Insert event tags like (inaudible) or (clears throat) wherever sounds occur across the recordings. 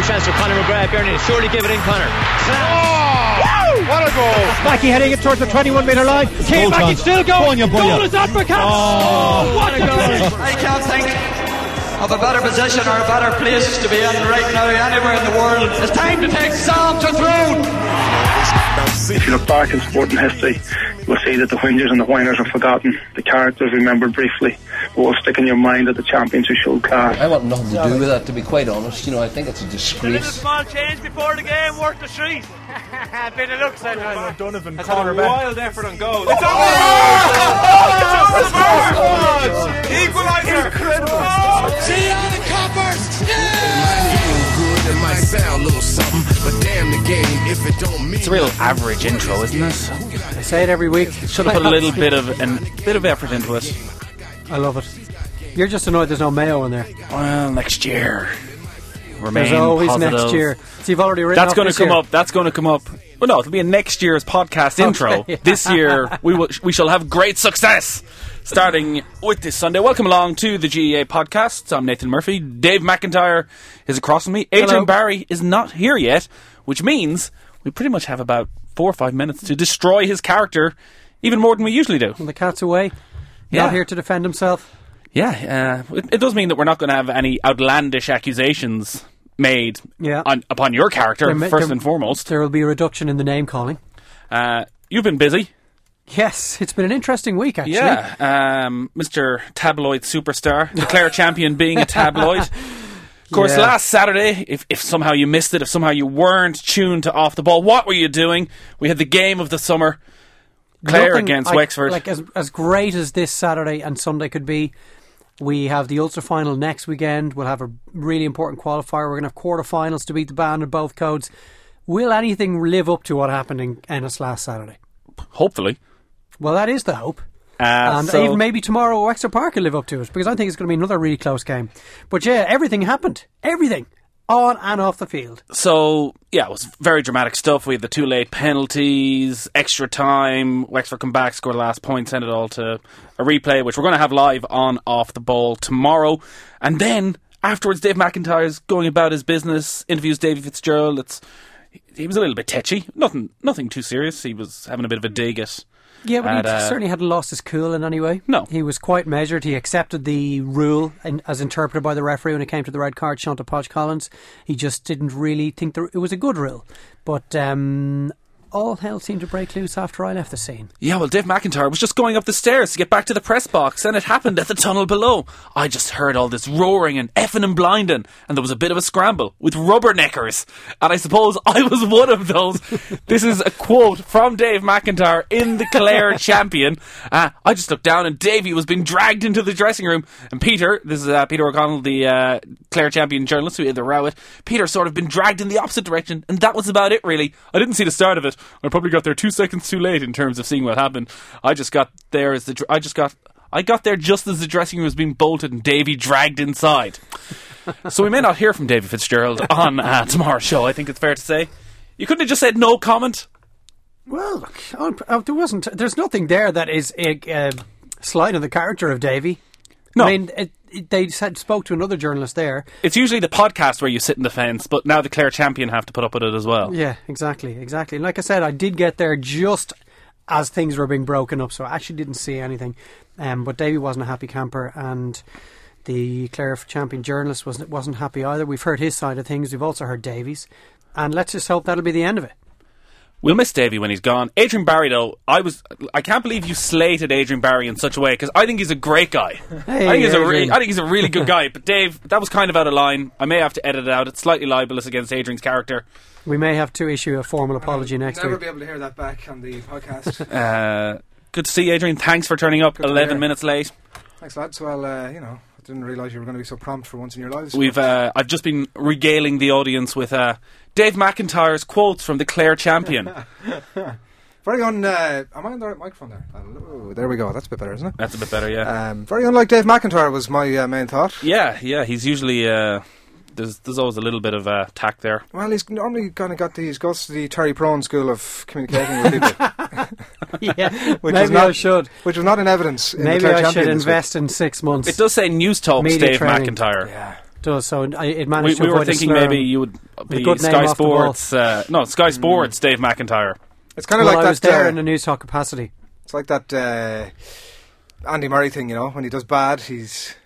no chance for Conor McGrath. Bernie surely give it in, Conor. Oh, what a goal! (laughs) Mackey heading it towards the 21 metre line. Cian Mackey still going. Go on, you boy. Goal is on for Cats. Oh. what a goal! I can't think of a better position or a better place to be in right now anywhere in the world. It's time to take Sam to throne. If you look back in sporting history, you will see that the whingers and the whiners are forgotten, the characters remembered briefly, but will stick in your mind that the champions who showed class. I want nothing to do with that, to be quite honest. You know, I think it's a disgrace. small change before the game worth the treat. Bit of luck, said Donovan That's a wild effort on goal. It's over! Equaliser! Incredible! See you on the coppers! Good and might sound a little something, but damn the game if it don't mean It's a real average intro, isn't it? I say it every week. (laughs) Should have put a little bit of an bit of effort into it. I love it. You're just annoyed there's no mayo in there. Well, next year. Remain There's always positive. next year. So you've already written That's going to come year. up. That's going to come up. Well, no, it'll be a next year's podcast intro. (laughs) This year, we will. We shall have great success. Starting with this Sunday. Welcome along to the GAA podcast. I'm Nathan Murphy. Dave McIntyre is across from me. Adrian Hello. Barry is not here yet, which means we pretty much have about four or five minutes to destroy his character, even more than we usually do. And the cat's away. Yeah. Not here to defend himself. Yeah, uh, it, it does mean that we're not going to have any outlandish accusations made Yeah. on, upon your character, There first there- and foremost. There will be a reduction in the name calling. Uh, you've been busy. Yes, it's been an interesting week, actually. Yeah, um, Mr. Tabloid Superstar, declare champion being a tabloid. (laughs) Of course, Yeah. last Saturday, if, if somehow you missed it, if somehow you weren't tuned to Off the Ball, what were you doing? We had the game of the summer, Clare Nothing against like- Wexford. Like as as great as this Saturday and Sunday could be, we have the Ulster final next weekend. We'll have a really important qualifier. We're going to have quarterfinals to beat the band in both codes. Will anything live up to what happened in Ennis last Saturday? Hopefully. Well, that is the hope. Uh, and so- even maybe tomorrow Wexford Park will live up to it because I think it's going to be another really close game. But yeah, everything happened. Everything. On and off the field. So yeah, it was very dramatic stuff. We had the two late penalties, extra time. Wexford come back, score the last point, send it all to a replay, which we're going to have live on off the ball tomorrow. And then afterwards, Dave McIntyre's going about his business, interviews Davy Fitzgerald. It's he was a little bit tetchy, nothing, nothing too serious. He was having a bit of a dig at. Yeah, but he uh, certainly hadn't lost his cool in any way. No. He was quite measured. He accepted the rule in, as interpreted by the referee when it came to the red card, Shanta Podge Collins. He just didn't really think the, it was a good rule. But um, all hell seemed to break loose after I left the scene. Yeah, well, Dave McIntyre was just going up the stairs to get back to the press box, and it happened at the tunnel below. I just heard all this roaring and effing and blinding, and there was a bit of a scramble with rubberneckers. And I suppose (laughs) I was one of those. this is a quote from Dave McIntyre in the Clare (laughs) Champion. Uh, I just looked down, and Davey was being dragged into the dressing room, and Peter, this is uh, Peter O'Connell, the uh, Clare Champion journalist who had the row it, Peter sort of been dragged in the opposite direction, and that was about it, really. I didn't see the start of it. I probably got there two seconds too late in terms of seeing what happened. I just got there as the I just got I got there just as the dressing room was being bolted and Davy dragged inside. (laughs) so we may not hear from Davy Fitzgerald on uh, tomorrow's show. I think it's fair to say. You couldn't have just said no comment. Well, look, on- uh, there wasn't. There's nothing there that is a uh, slide on the character of Davy. No. I mean, it, it, they said, spoke to another journalist there. It's usually the podcast where you sit in the fence, but now the Clare champion have to put up with it as well. Yeah, exactly, exactly. Like I said, I did get there just as things were being broken up, so I actually didn't see anything. Um, but Davy wasn't a happy camper, and the Clare champion journalist wasn't wasn't happy either. We've heard his side of things. We've also heard Davy's, and let's just hope that'll be the end of it. We'll miss Davy when he's gone. Adrian Barry, though, I was I can't believe you slated Adrian Barry in such a way because I think he's a great guy. Hey, I think he's a re- I think he's a really good guy. But Dave, that was kind of out of line. I may have to edit it out. It's slightly libelous against Adrian's character. We may have to issue a formal apology next Never week. be able to hear that back on the podcast. (laughs) Uh, good to see you, Adrian. Thanks for turning up Good eleven minutes late. Thanks, lads. Well, uh, you know, I didn't realise you were going to be so prompt for once in your lives. We've uh, I've just been regaling the audience with uh, Dave McIntyre's quotes from the Clare champion. (laughs) Very un. Uh, am I on the right microphone there? Hello. There we go. That's a bit better, isn't it? That's a bit better, yeah. Um, very unlike Dave McIntyre was my uh, main thought. yeah, yeah. He's usually uh, there's there's always a little bit of uh, tact there. Well, he's normally kind of got the, he's goes to the Terry Prone school of communicating with people, (laughs) yeah, (laughs) which maybe was not I should. which was not in evidence. In Maybe Clare I Champion should this week. invest in six months. It does say News Talks Media Dave training. McIntyre. Yeah. Does. So I, it We, to we were avoid a thinking slur. maybe you would be good Sky off the ball. Sports. Uh, no, Sky Sports. Dave McIntyre. It's kind of Well, like I that. was there uh, in a news talk capacity. It's like that uh, Andy Murray thing, you know. When he does bad, he's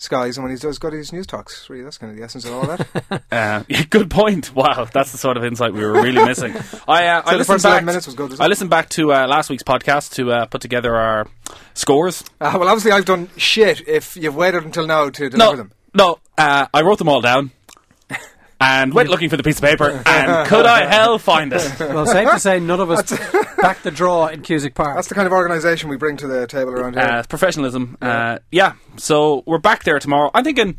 skies, and when he does good, he's news talks. Really, that's kind of the essence of all that. (laughs) Uh, (laughs) good point. Wow, that's the sort of insight we were really missing. (laughs) I, uh, I the listened first back. minutes was good. I listened back to uh, last week's podcast to uh, put together our scores. uh, well, obviously, I've done shit. If you've waited until now to deliver No, them, no, uh, I wrote them all down. (laughs) And went looking for the piece of paper, and (laughs) could I hell find it? Well, safe to say, none of us (laughs) backed the draw in Cusack Park. that's the kind of organisation we bring to the table around here. Uh, professionalism. Uh, yeah. So we're back there tomorrow. I'm thinking,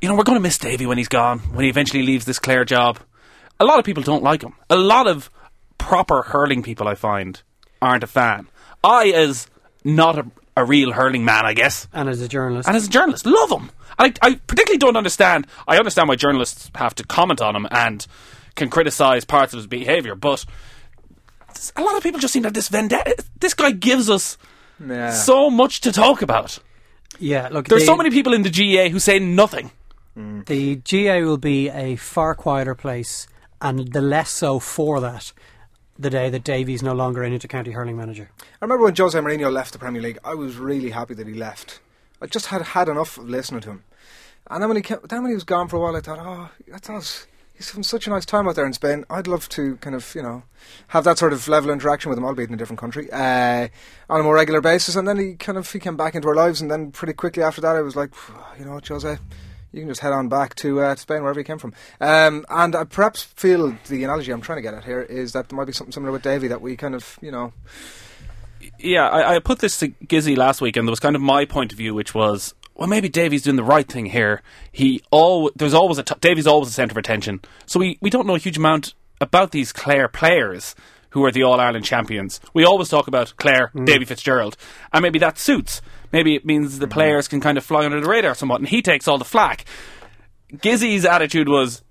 you know, we're going to miss Davey when he's gone, when he eventually leaves this Clare job. A lot of people don't like him. A lot of proper hurling people, I find, aren't a fan. I, as not a, a real hurling man, I guess, and as a journalist, and as a journalist, love him. And I, I particularly don't understand. I understand why journalists have to comment on him and can criticise parts of his behaviour, but a lot of people just seem to have this vendetta. This guy gives us yeah. so much to talk about. yeah, look, There's the, so many people in the GAA who say nothing. Mm. The GAA will be a far quieter place, and the less so for that. The day that Davy's no longer an intercounty hurling manager. I remember when Jose Mourinho left the Premier League, I was really happy that he left. I just had had enough of listening to him. And then when he came, then when he was gone for a while, I thought, oh, that's us. He's having such a nice time out there in Spain. I'd love to kind of, you know, have that sort of level interaction with him, albeit in a different country, uh, on a more regular basis. And then he kind of he came back into our lives, and then pretty quickly after that, I was like, you know Jose, you can just head on back to, uh, Spain, wherever you came from. Um, and I perhaps feel the analogy I'm trying to get at here is that there might be something similar with Davy that we kind of, you know, Yeah, I, I put this to Gizzy last week, and there was kind of my point of view, which was, well, maybe Davy's doing the right thing here. He all there's always a t- Davey's always a centre of attention, so we, we don't know a huge amount about these Clare players who are the All Ireland champions. We always talk about Clare, mm. Davy Fitzgerald, and maybe that suits. Maybe it means the mm-hmm. players can kind of fly under the radar somewhat, and he takes all the flack. Gizzy's attitude was,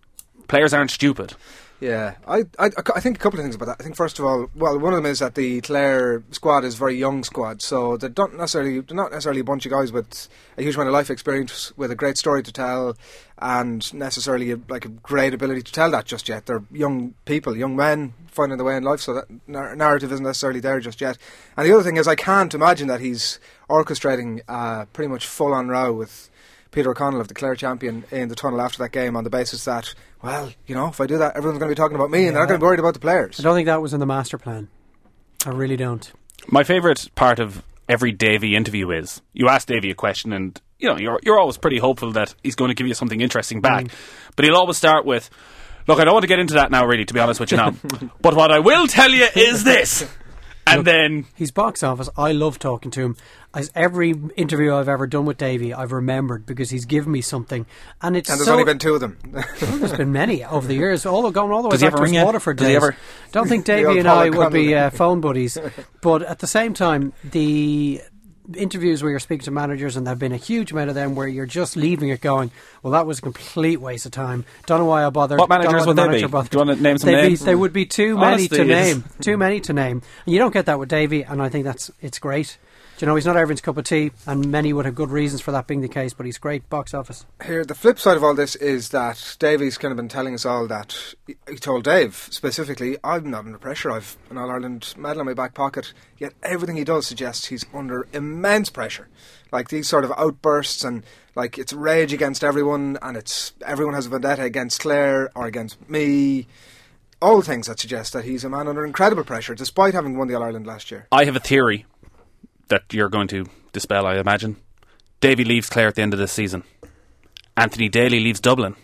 players aren't stupid. Yeah, I, I, I think a couple of things about that. I think first of all, well, one of them is that the Clare squad is a very young squad, so they don't necessarily they're not necessarily a bunch of guys with a huge amount of life experience, with a great story to tell, and necessarily a, like a great ability to tell that just yet. They're young people, young men finding their way in life, so that nar- narrative isn't necessarily there just yet. And the other thing is, I can't imagine that he's orchestrating uh, pretty much full on row with Peter O'Connell of the Clare champion in the tunnel after that game on the basis that, well, you know, if I do that, everyone's going to be talking about me and they're not going to be worried about the players. I don't think that was in the master plan. I really don't. My favourite part of every Davy interview is you ask Davy a question, and you know you're you're always pretty hopeful that he's going to give you something interesting back. Mm. But he'll always start with, "Look, I don't want to get into that now, really, to be honest with you now. (laughs) but what I will tell you is this." (laughs) And then He's box office. I love talking to him. As every interview I've ever done with Davey, I've remembered because he's given me something, and it's And there's so, only been two of them. (laughs) There's been many over the years, all of- going all the way Does he back ever to his ring you? Waterford Does he days. ever- Don't think (laughs) The Davey and I would be uh, phone buddies, (laughs) but at the same time, the interviews where you're speaking to managers, and there've been a huge amount of them where you're just leaving it going, well, that was a complete waste of time. Don't know why I bothered. What managers why would the they be? bothered. Do you want to name some They'd be- names? They would be too many Honesty to name. Too many to name. And you don't get that with Davey, and I think that's it's great. Do you know, he's not everyone's cup of tea, and many would have good reasons for that being the case, but he's great box office. Here, the flip side of all this is that Davy's kind of been telling us all that he told Dave specifically, "I'm not under pressure. I've an All Ireland medal in my back pocket." Yet everything he does suggests he's under immense pressure. Like these sort of outbursts and like it's rage against everyone, and it's everyone has a vendetta against Clare or against me. All things that suggest that he's a man under incredible pressure, despite having won the All Ireland last year. I have a theory that you're going to dispel, I imagine. Davy leaves Clare at the end of this season. Anthony Daly leaves Dublin,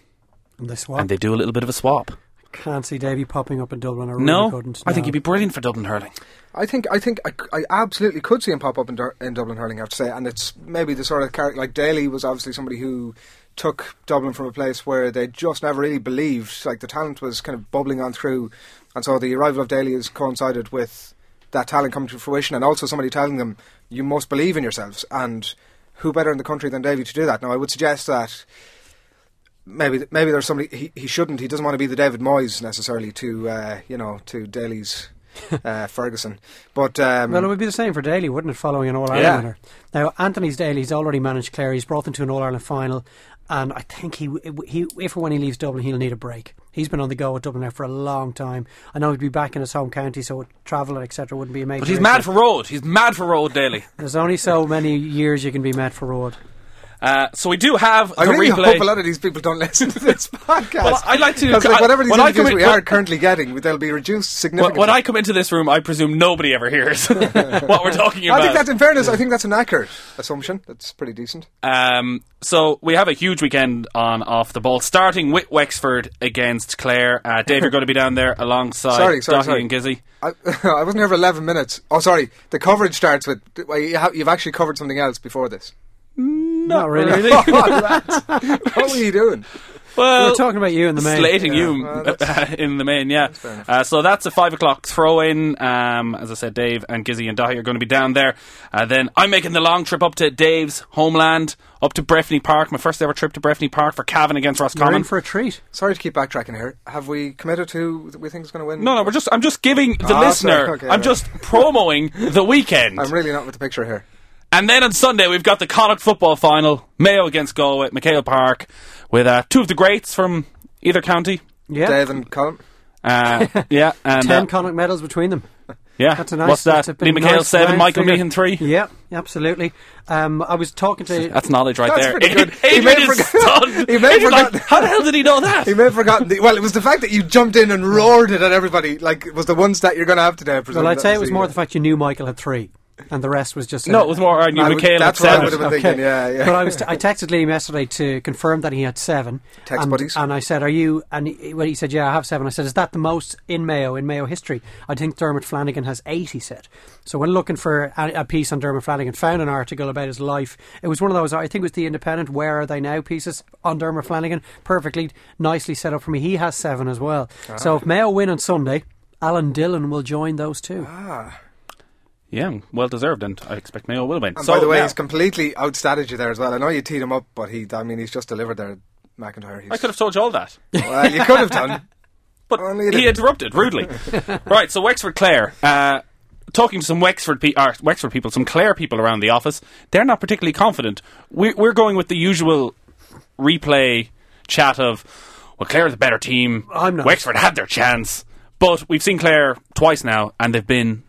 And they swap. and they do a little bit of a swap. Can't see Davy popping up in Dublin. I really No, couldn't. I think he'd be brilliant for Dublin hurling. I think I think I, I absolutely could see him pop up in, Dur- in Dublin hurling. I have to say, and it's maybe the sort of character like Daly was obviously somebody who took Dublin from a place where they just never really believed. Like the talent was kind of bubbling on through, and so the arrival of Daly has coincided with that talent coming to fruition, and also somebody telling them you must believe in yourselves. And who better in the country than Davy to do that? Now, I would suggest that maybe maybe there's somebody he, he shouldn't. He doesn't want to be the David Moyes necessarily to uh, you know to Daly's (laughs) uh, Ferguson. But um, Well, it would be the same for Daly, wouldn't it, following an All Ireland Yeah. winner? Now, Anthony's Daly's already managed Clare. He's brought them to an All Ireland final, and I think he, he, if or when he leaves Dublin, he'll need a break. He's been on the go at Dublin now for a long time. I know he'd be back in his home county, so travel and etc. wouldn't be amazing. But he's issue. mad for road. He's mad for road daily. There's only so many years you can be mad for road. Uh, so we do have I really replay. hope a lot of these people don't listen to this podcast. Well, I'd like to- like, whatever these interviews in- we are currently getting, they'll be reduced significantly. when I come into this room, I presume nobody ever hears (laughs) what we're talking about. I think that's, in fairness, I think that's an accurate assumption. That's pretty decent. Um, so we have a huge weekend on off the ball, starting with Wexford against Clare. Uh, Dave, you're going to be down there alongside Sorry, sorry, Dahi sorry. and Gizzy. I, (laughs) I wasn't here for 11 minutes. Oh, sorry. The coverage starts with. well, you have, you've actually covered something else before this. Not really. (laughs) what were you doing? Well, We're talking about you in the main. slating Yeah, you well, that's- (laughs) in the main, yeah. fair enough. Uh, so that's a five o'clock throw in. Um, as I said, Dave and Gizzy and Dahi are going to be down there. Uh, then I'm making the long trip up to Dave's homeland, up to Breffni Park. My first ever trip to Breffni Park for Cavan against You're in for a treat. Sorry to keep backtracking here. Have we committed to that we think is going to win? no, no, we're just. I'm just giving the Ah, listener. okay, I'm right. just promoting the weekend. (laughs) I'm really not with the picture here. And then on Sunday, we've got the Connacht football final, Mayo against Galway at McHale Park, with uh, two of the greats from either county. Yeah. Dave and Colin. Uh, (laughs) yeah, and Ten uh, Connacht medals between them. yeah, That's a nice. what's that? that's a Liam McHale nice seven, Michael figure. Meehan three. Yeah, absolutely. Um, I was talking to. That's knowledge right That's there. pretty good. (laughs) He Adrian may have is stunned. he may have Adrian's (laughs) like, forgotten- How the hell did he know that? He may have forgotten. The, well, it was the fact that you jumped in and roared it at everybody. Like it was the one stat you're going to have today. I presume. well, I'd say it was the- more the fact you knew Michael had three, and the rest was just. no, uh, it was more. I knew I would- that's what I would have been thinking. Yeah, yeah. But I was t- I (laughs) texted Liam yesterday to confirm that he had seven. Text and, buddies. And I said, "Are you?" And he, well, he said, "Yeah, I have seven. I said, "Is that the most in Mayo in Mayo history?" I think Dermot Flanagan has eight. He said. So when looking for a, a piece on Dermot Flanagan, found an article about his life. It was one of those. I think it was the Independent. Where are they now? Pieces on Dermot Flanagan, perfectly nicely set up for me. He has seven as well. Ah. So if Mayo win on Sunday, Alan Dillon will join those two. Ah. Yeah, well deserved, and I expect Mayo will win. And so, by the way, now, he's completely outstatted you there as well. I know you teed him up, but he. I mean, he's just delivered there, McIntyre. He's, I could have told you all that. Well, you could have done. (laughs) But he interrupted rudely. (laughs) right, so Wexford Clare. Uh, talking to some Wexford, pe- uh, Wexford people, some Clare people around the office, they're not particularly confident. We- we're going with the usual replay chat of, well, Clare are the better team. I'm not. Wexford had their chance. But we've seen Clare twice now, and they've been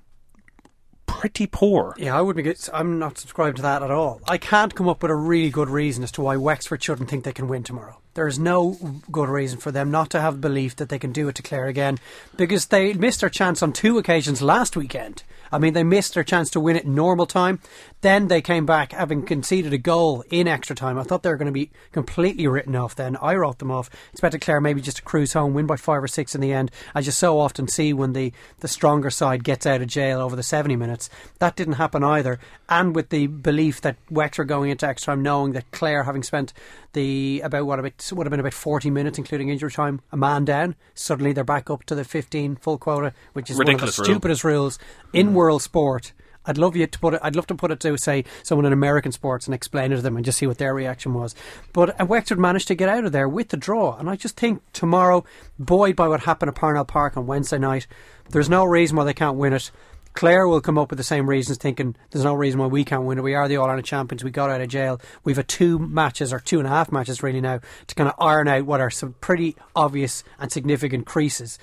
pretty poor. Yeah, I wouldn't get. I'm not subscribed to that at all. I can't come up with a really good reason as to why Wexford shouldn't think they can win tomorrow. There's no good reason for them not to have belief that they can do it to Clare again, because they missed their chance on two occasions last weekend. I mean, they missed their chance to win it in normal time. Then they came back having conceded a goal in extra time. I thought they were going to be completely written off then. I wrote them off. Expected Clare maybe just to cruise home, win by five or six in the end, as you so often see when the, the stronger side gets out of jail over the 70 minutes. That didn't happen either. And with the belief that Wexford going into extra time, knowing that Clare, having spent the about what about would have been about 40 minutes, including injury time, a man down, suddenly they're back up to the 15 full quota, which is Ridiculous one of rule. the stupidest rules in world sport. I'd love you to put it. I'd love to put it to say someone in American sports and explain it to them and just see what their reaction was. But uh, Wexford managed to get out of there with the draw, and I just think tomorrow, buoyed by what happened at Parnell Park on Wednesday night, there's no reason why they can't win it. Clare will come up with the same reasons, thinking there's no reason why we can't win it. We are the All Ireland champions. We got out of jail. We've had two matches, or two and a half matches, really now, to kind of iron out what are some pretty obvious and significant creases.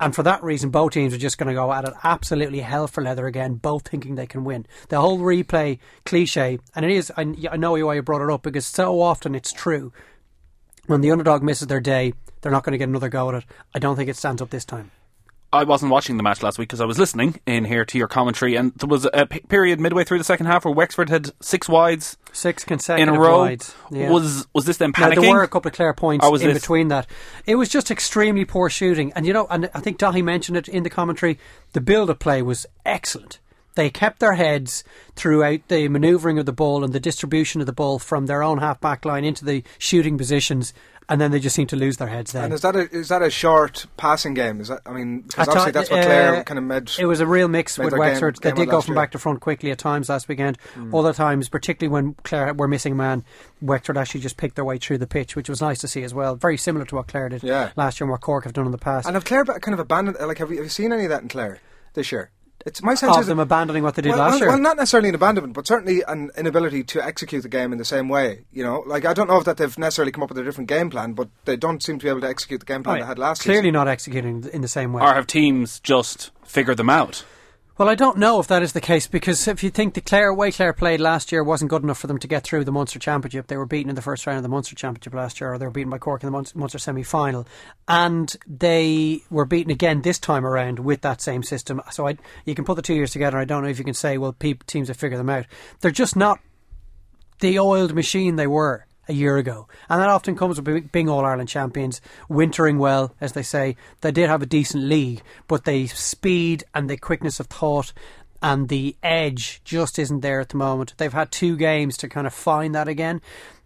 And for that reason, both teams are just going to go at it absolutely hell for leather again, both thinking they can win. The whole replay cliche, and it is, I, I know why you brought it up, because so often it's true. When the underdog misses their day, they're not going to get another go at it. I don't think it stands up this time. I wasn't watching the match last week because I was listening in here to your commentary, and there was a p- period midway through the second half where Wexford had six wides Six in a row. wides. Yeah. Was was this them Now, there were a couple of clear points in this- between that. It was just extremely poor shooting. And, you know, and I think Dahi mentioned it in the commentary, the build-up play was excellent. They kept their heads throughout the manoeuvring of the ball and the distribution of the ball from their own half-back line into the shooting positions, and then they just seem to lose their heads then. And is that a is that a short passing game? Is that I mean because obviously that's what uh, Clare kind of made. It was a real mix with their game- Wexford. they game did go from year. back to front quickly at times last weekend. Other times, particularly when Clare were missing a man, Wexford actually just picked their way through the pitch, which was nice to see as well. Very similar to what Clare did Yeah. last year and what Cork have done in the past. and have Clare kind of abandoned? Like have you, have you seen any of that in Clare? this year. It's my sense Of is them abandoning what they did well, last well, year. Well, not necessarily an abandonment, but certainly an inability to execute the game in the same way. You know, like I don't know if that they've necessarily come up with a different game plan, but they don't seem to be able to execute the game plan Right. they had last year. Clearly season. not executing in the same way. Or have teams just figured them out? Well, I don't know if that is the case because if you think the Clare way Clare played last year wasn't good enough for them to get through the Munster Championship, they were beaten in the first round of the Munster Championship last year, or they were beaten by Cork in the Munster, semi final, and they were beaten again this time around with that same system. So I, you can put the two years together. I don't know if you can say, well, peop teams have figured them out. They're just not the oiled machine they were a year ago. And that often comes with being All Ireland champions, wintering well, as they say. They did have a decent league, but the speed and the quickness of thought and the edge just isn't there at the moment. They've had two games to kind of find that again.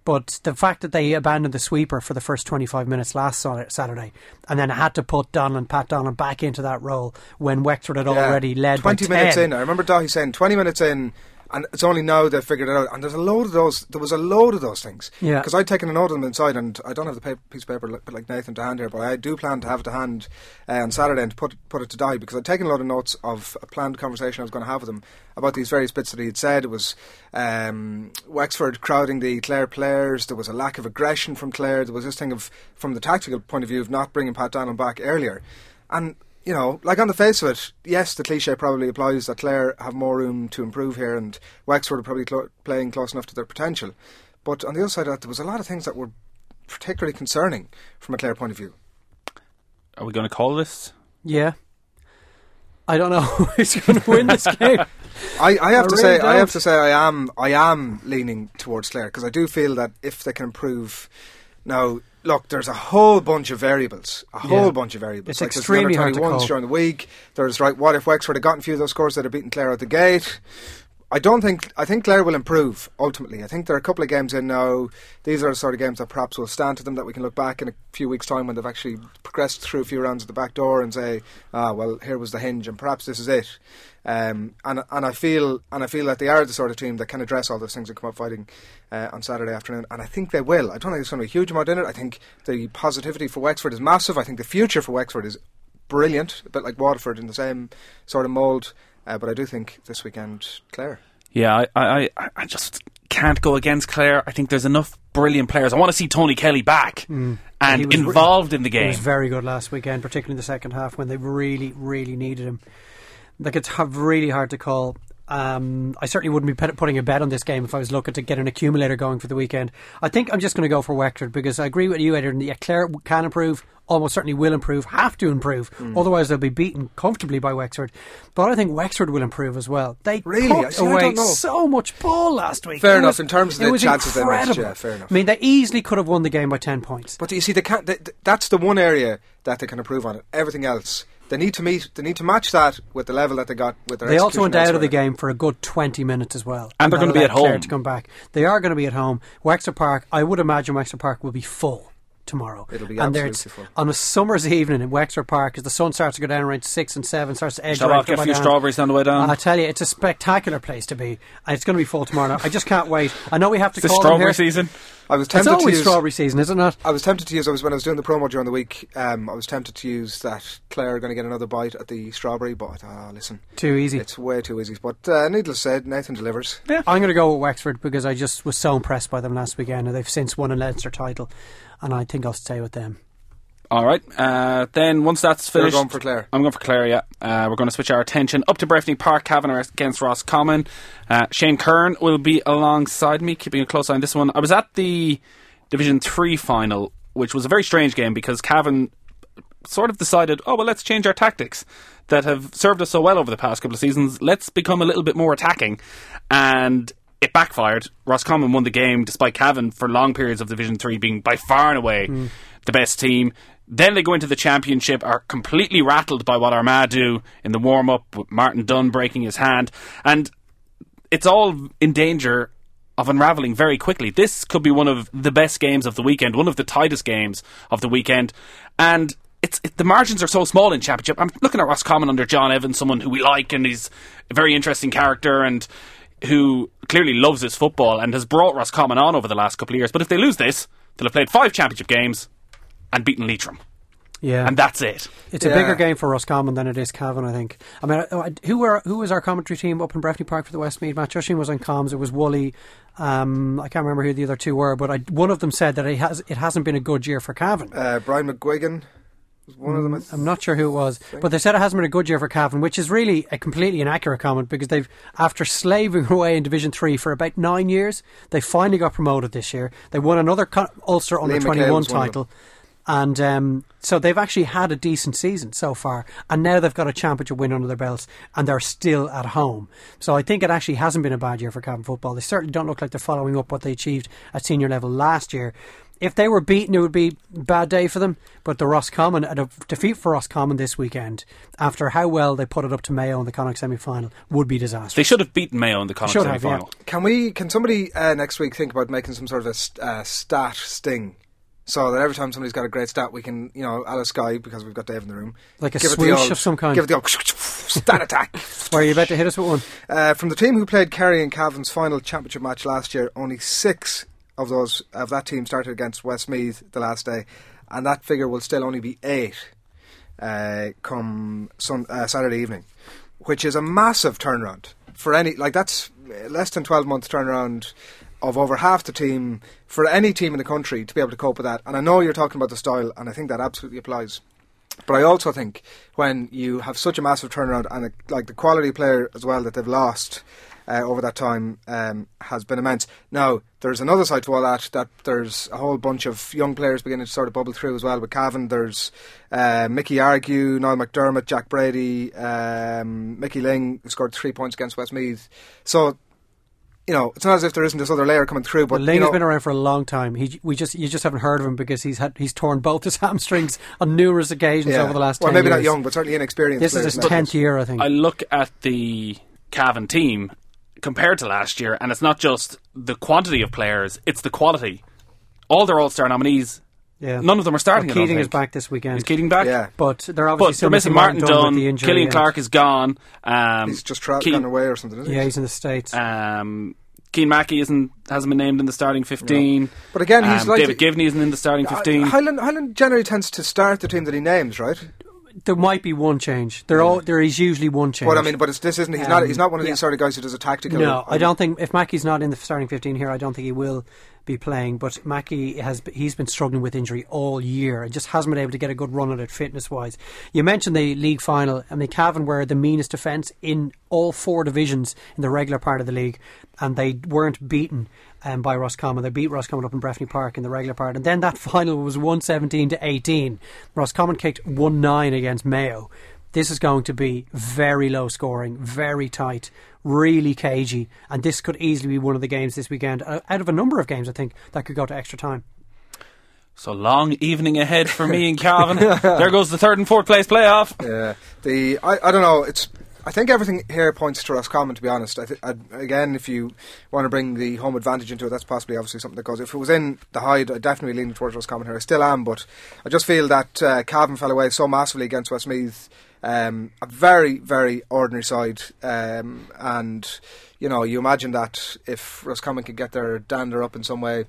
But the fact that they abandoned the sweeper for the first 25 minutes last Saturday and then had to put Donnellan, Pat Donnellan back into that role when Wexford had Yeah. already led by twenty minutes 10. in. I remember Dahi saying twenty minutes in, and it's only now they've figured it out. And there's a load of those. There was a load of those things. Yeah. Because I'd taken a note of them inside, and I don't have the paper, piece of paper like, like Nathan to hand here, but I do plan to have it to hand uh, on Saturday and to put put it to die because I'd taken a lot of notes of a planned conversation I was going to have with him about these various bits that he had said. It was um, Wexford crowding the Clare players. There was a lack of aggression from Clare. There was this thing of, from the tactical point of view, of not bringing Pat Donnellan back earlier. And you know, like on the face of it, yes, the cliche probably applies that Clare have more room to improve here, and Wexford are probably clo- playing close enough to their potential. But on the other side of that, there was a lot of things that were particularly concerning from a Clare point of view. Are we going to call this? Yeah. I don't know (laughs) who's going to win this game. I, I have I to really say, I don't. have to say, I am, I am leaning towards Clare because I do feel that if they can improve, now look, there's a whole bunch of variables, a whole Yeah. bunch of variables. It's like there's extremely the hard to under 21s call. during the week. There's right, what if Wexford had gotten a few of those scores that have beaten Clare at the gate? I don't think. I think Clare will improve ultimately. I think there are a couple of games in now. These are the sort of games that perhaps will stand to them that we can look back in a few weeks' time when they've actually progressed through a few rounds at the back door and say, "Ah, well, here was the hinge, and perhaps this is it." Um, and and I feel and I feel that they are the sort of team that can address all those things and come up fighting uh, on Saturday afternoon. And I think they will. I don't think there's going to be a huge amount in it. I think the positivity for Wexford is massive. I think the future for Wexford is brilliant, a bit like Waterford in the same sort of mould. Uh, but I do think this weekend, Clare. Yeah, I, I, I- I just can't go against Clare. I think there's enough brilliant players. I want to see Tony Kelly back and Mm. He was re- involved in the He game. was very good last weekend, particularly in the second half when they really, really needed him. Like it's really hard to call. Um, I certainly wouldn't be putting a bet on this game if I was looking to get an accumulator going for the weekend. I think I'm just going to go for Wexford because I agree with you, Adrian. Yeah, Clare can improve, almost certainly will improve, have to improve. Hmm. Otherwise, they'll be beaten comfortably by Wexford. But I think Wexford will improve as well. They Really? put see, away so much ball last week. Fair It enough, was- in terms of the chances they missed, yeah, fair enough. I mean, they easily could have won the game by ten points. But you see, they can't. They, that's the one area that they can improve on. It. Everything else, they need to meet. They need to match that with the level that they got with their. They also went execution out of the game for a good 20 minutes as well. And they're gonna be allowed at Clare home. to come back. They are going to be at home. Wexford Park, I would imagine Wexford Park will be full tomorrow. It'll be and absolutely there's- full. On a summer's evening in Wexford Park, as the sun starts to go down around 6 and 7, starts to edge Stop around off, get a few down. strawberries on the way down. I tell you, it's a spectacular place to be. And it's going to be full tomorrow. I just can't wait. I know we have to It's the call them strawberry here. season. I was It's tempted to always use. strawberry season, is it not? I was tempted to use. I was when I was doing the promo during the week. Um, I was tempted to use that Clare are going to get another bite at the strawberry, but ah, listen, Too easy. it's way too easy. But uh, needless said, Nathan delivers. Yeah. I'm going to go with Wexford because I just was so impressed by them last weekend, and they've since won a Leinster title, and I think I'll stay with them. All right. Uh, then once that's You're finished, going for Clare. I'm going for Clare. Yeah, uh, we're going to switch our attention up to Breffni Park. Cavan against Roscommon. Uh, Shane Curran will be alongside me, keeping a close eye on this one. I was at the Division Three final, which was a very strange game because Cavan sort of decided, oh well, let's change our tactics that have served us so well over the past couple of seasons. Let's become a little bit more attacking, and it backfired. Roscommon won the game despite Cavan for long periods of Division Three being by far and away hmm. the best team. Then they go into the championship, are completely rattled by what Armagh do in the warm up, with Martin Dunne breaking his hand, and it's all in danger of unraveling very quickly. This could be one of the best games of the weekend, one of the tightest games of the weekend, and it's it, the margins are so small in championship. I'm looking at Roscommon under John Evans, someone who we like, and he's a very interesting character, and who clearly loves his football and has brought Roscommon on over the last couple of years. But if they lose this, they'll have played five championship games and beaten Leitrim. Yeah. and that's it. It's a bigger game for Roscommon than it is Cavan, I think. I mean, I- I- who were who was our commentary team up in Breffni Park for the Westmeath match? Joshing was on comms. It was Woolley. Um, I can't remember who the other two were, but I, one of them said that it has it hasn't been a good year for Cavan. Uh, Brian McGuigan was one of them. I I'm not sure who it was, but they said it hasn't been a good year for Cavan, which is really a completely inaccurate comment because they've, after slaving (laughs) away in Division Three for about nine years, they finally got promoted this year. They won another Ulster under Liam McHale 21 was one title, and um, so they've actually had a decent season so far. And now they've got a championship win under their belts, and they're still at home. So I think it actually hasn't been a bad year for Cavan football. They certainly don't look like they're following up what they achieved at senior level last year. If they were beaten, it would be a bad day for them. But the Roscommon, a defeat for Roscommon this weekend, after how well they put it up to Mayo in the Connacht semi final, would be disastrous. They should have beaten Mayo in the Connacht Should semi final. Can we? Can somebody uh, next week think about making some sort of a st- uh, stat sting? So that every time somebody's got a great stat, we can, you know, Alice Sky because we've got Dave in the room, Like a give it the swoosh old- of some kind. Give it the old (laughs) stat attack. Where are you about to hit us with one? Uh, from the team who played Kerry and Cavan's final championship match last year, only six of those of that team started against Westmeath the last day, and that figure will still only be eight uh, come sun, uh, Saturday evening, which is a massive turnaround for any like that's less than twelve month turnaround of over half the team for any team in the country to be able to cope with that. And I know you're talking about the style, and I think that absolutely applies. But I also think when you have such a massive turnaround and a, like the quality player as well that they've lost uh, over that time um, has been immense. Now there's another side to all that that there's a whole bunch of young players beginning to sort of bubble through as well. With Cavan, there's uh, Mickey Argue, Niall McDermott, Jack Brady, um, Mickey Lyng who scored three points against Westmeath. So. You know, it's not as if there isn't this other layer coming through, but But Lyng you know, has been around for a long time. He, we just, you just haven't heard of him because he's had, he's torn both his (laughs) hamstrings on numerous occasions yeah. over the last. well, 10 maybe years. not young, but certainly inexperienced. This is his tenth year, I think. I look at the Cavan team compared to last year, and it's not just the quantity of players; it's the quality. All their All Star nominees, yeah. none of them are starting. Well, Keating is back this weekend. Is Keating back? Yeah. But they're obviously But still they're missing Martin with Dunne. the. Killian yeah. Clark is gone. Um, He's just tra- Keane- gone away or something. Isn't he? Yeah, he's in the states. Um, Cian Mackey isn't hasn't been named in the starting fifteen. But again, he's Um, like David Givney isn't in the starting fifteen. Uh, Hyland, Hyland generally tends to start the team that he names, right? There might be one change. There, all, there is usually one change. But I mean, but it's, this isn't. He's not. Um, He's not one of yeah. these sort of guys who does a tactical. No, I don't think if Mackey's not in the starting fifteen here, I don't think he will be playing. But Mackey has he's been struggling with injury all year and just hasn't been able to get a good run at it fitness wise. You mentioned the league final. I mean, Cavan were the meanest defence in all four divisions in the regular part of the league, and they weren't beaten. Um, by Roscommon, they beat Roscommon up in Breffni Park in the regular part, and then that (laughs) final was one seventeen to eighteen. Roscommon kicked one nine against Mayo. This is going to be very low scoring, very tight, really cagey, and this could easily be one of the games this weekend. uh, Out of a number of games, I think that could go to extra time. so long evening ahead for me and (laughs) Calvin. there goes the third and fourth place playoff. Yeah, the I, I don't know. It's I think everything here points to Roscommon. To be honest, I th- I, again, if you want to bring the home advantage into it, that's possibly obviously something that goes. If it was in the Hyde, I'd definitely lean towards Roscommon here. I still am, but I just feel that uh, fell away so massively against Westmeath. Um, a very, very ordinary side, um, and you know, you imagine that if Roscommon could get their dander up in some way,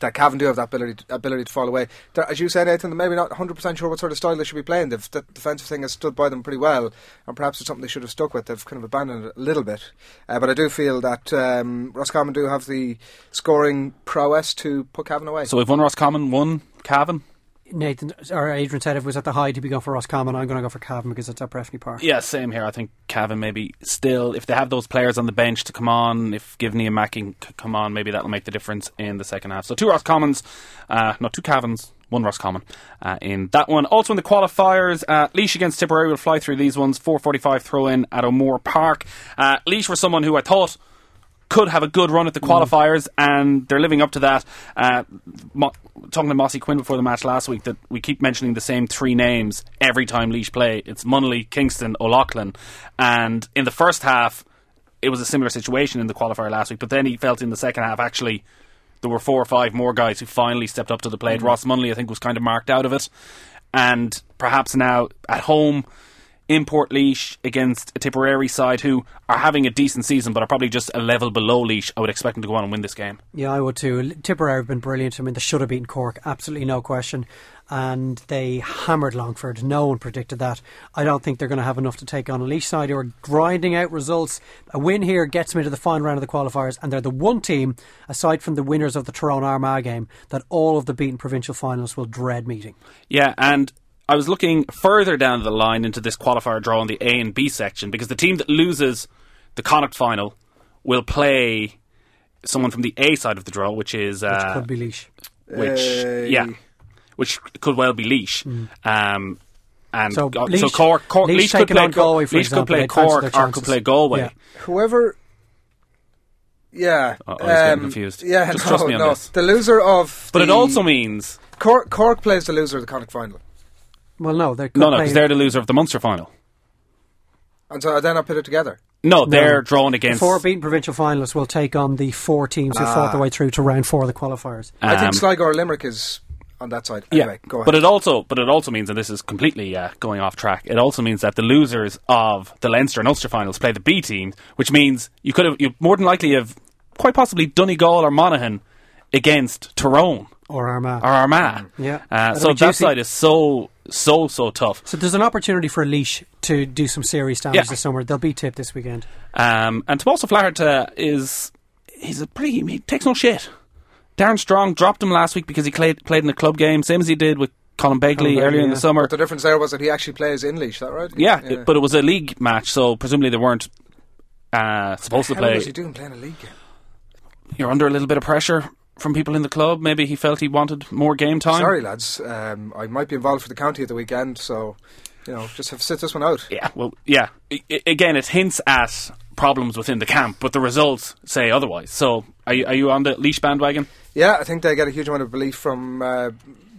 that Cavan do have that ability ability to fall away. They're, as you said, Nathan, they're maybe not 100% sure what sort of style they should be playing. They've, the defensive thing has stood by them pretty well, and perhaps it's something they should have stuck with. They've kind of abandoned it a little bit. Uh, but I do feel that um, Roscommon do have the scoring prowess to put Cavan away. So we've won Roscommon, one Cavan. Nathan or Adrian said if it was at the Hyde, he'd be going for Roscommon. I'm going to go for Cavan because it's at Breffni Park. Yeah, same here. I think Cavan maybe still, if they have those players on the bench to come on, if Givney and Mackey c- come on, maybe that'll make the difference in the second half. So two Roscommons, uh, no, two Cavans, one Roscommon uh, in that one. Also in the qualifiers, uh, Laois against Tipperary will fly through these ones. 4.45 throw in at O'Moore Park. Uh, Laois were someone who I thought could have a good run at the qualifiers, and they're living up to that. Uh, Mo- talking to Mossy Quinn before the match last week, that we keep mentioning the same three names every time Laois play. It's Munnelly, Kingston, O'Loughlin, and in the first half, it was a similar situation in the qualifier last week. But then he felt in the second half actually there were four or five more guys who finally stepped up to the plate. Ross Munnelly, I think, was kind of marked out of it, and perhaps now at home import Laois against a Tipperary side who are having a decent season but are probably just a level below Laois. I would expect them to go on and win this game. Yeah, I would too. Tipperary have been brilliant. I mean, they should have beaten Cork, absolutely no question. And they hammered Longford. No one predicted that. I don't think they're going to have enough to take on a Laois side who are grinding out results. A win here gets them into the final round of the qualifiers, and they're the one team, aside from the winners of the Tyrone Armagh game, that all of the beaten provincial finalists will dread meeting. Yeah, and I was looking further down the line into this qualifier draw in the A and B section because the team that loses the Connacht final will play someone from the A side of the draw, which is Which uh, could be Laois. which Uh, yeah, which could well be Laois. Um, and So so, Cork, Cork Laois Laois could play on Galway, for Laois could play Cork or could play Galway. Yeah. Whoever. Yeah. Uh-oh, he's getting um, confused. Yeah, Just no, trust me on no. this. The loser of. But it also means Cork, Cork plays the loser of the Connacht final. Well, no, they could no, no, play- because they're the loser of the Munster final. And so they're not put it together. No, they're No. drawn The against. four beaten provincial finalists will take on the four teams who fought their way through to round four of the qualifiers. I um, think Sligo or Limerick is on that side. Anyway, yeah, go ahead. but it also, but it also means, and this is completely uh, going off track. It also means that the losers of the Leinster and Ulster finals play the B team, which means you could have, you more than likely have, quite possibly Donegal or Monaghan against Tyrone Or Armagh. or Armagh. Yeah. uh, That'll so be that juicy. side is so so so tough. So there's an opportunity for Laois to do some serious damage Yeah. this summer. They'll be tipped this weekend. Um, and Tomaso Flaherty is he's a pretty he takes no shit. Darren Strong dropped him last week because he played played in a club game, same as he did with Colin Begley Colin Begley, earlier in the summer. But the difference there was that he actually plays in Laois, that right? Yeah, it- but it was a league match, so presumably they weren't uh, supposed to How play. was he doing playing a league game? You're under a little bit of pressure from people in the club. Maybe he felt he wanted more game time. Sorry, lads. Um, I might be involved for the county at the weekend, so you know, just have sit this one out. Yeah, well, yeah. I, I- again, it hints at problems within the camp, but the results say otherwise. So, are you, are you on the Laois bandwagon? Yeah, I think they get a huge amount of belief from uh,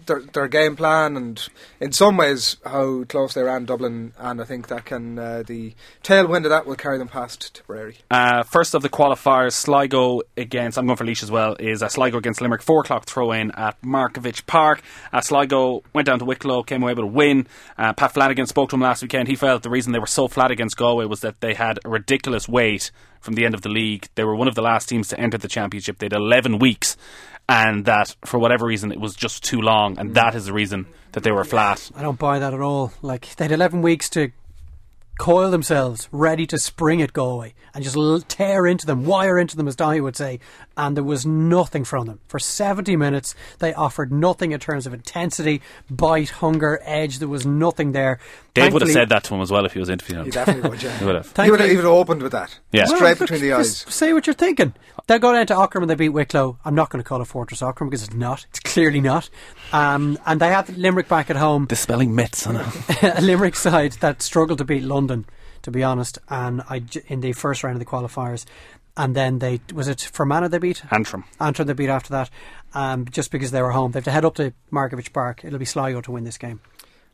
their, their game plan and, in some ways, how close they ran Dublin. And I think that can uh, the tailwind of that will carry them past Tipperary. Uh, first of the qualifiers, Sligo against, I'm going for Laois as well, is uh, Sligo against Limerick, 4 o'clock throw in at Markievicz Park. Uh, Sligo went down to Wicklow, came away with a win. Uh, Pat Flanagan spoke to him last weekend. He felt the reason they were so flat against Galway was that they had a ridiculous wait from the end of the league. They were one of the last teams to enter the championship. They had 11 weeks, and that, for whatever reason, it was just too long, and mm. that is the reason that they were flat. I don't buy that at all. Like they had 11 weeks to coil themselves, ready to spring at Galway and just l- tear into them, wire into them, as Donny would say. And there was nothing from them for 70 minutes. They offered nothing in terms of intensity, bite, hunger, edge. There was nothing there. Dave would have said that to him as well if he was interviewing him. He definitely would, yeah. (laughs) He would have. He would have, Thankfully- he would have opened with that. Yeah. Straight Well, between the eyes. Say what you're thinking. They'll go down to Aughrim and they beat Wicklow. I'm not going to call it Fortress Aughrim because it's not. It's clearly not. Um, and they have Limerick back at home. Dispelling myths, I know. (laughs) a Limerick side that struggled to beat London, to be honest, and I j- in the first round of the qualifiers, and then they was it Fermanagh they beat Antrim. Antrim they beat after that, um, just because they were home. They have to head up to Markievicz Park. It'll be Sligo to win this game.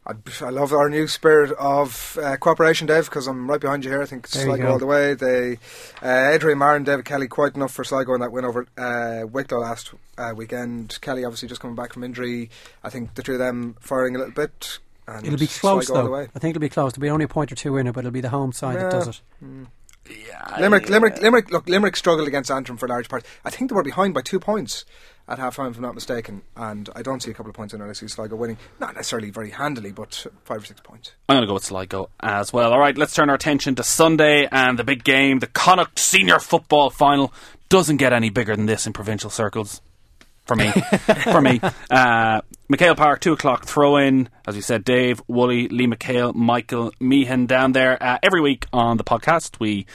I, I love our new spirit of uh, cooperation, Dave, because I'm right behind you here. I think it's There Sligo all the way. They, uh, Adrian and David Kelly, quite enough for Sligo in that win over uh, Wicklow last uh, weekend. Kelly obviously just coming back from injury. I think the two of them firing a little bit. And It'll be close Sligo all the though. I think it'll be close. There'll be only a point or two in it, but it'll be the home side that does it. Hmm. Limerick, Limerick, Limerick. Look, Limerick struggled against Antrim for a large part. I think they were behind by two points at half time, if I'm not mistaken. And I don't see a couple of points in there. I see Sligo winning, not necessarily very handily, but five or six points. I'm going to go with Sligo as well. All right, let's turn our attention to Sunday and the big game. The Connacht Senior Football Final doesn't get any bigger than this in provincial circles. For me, for me, (laughs) uh, McHale Park, two o'clock throw in. As we said, Dave, Wooly, Liam McHale, Michael Meehan down there. Uh, every week on the podcast, we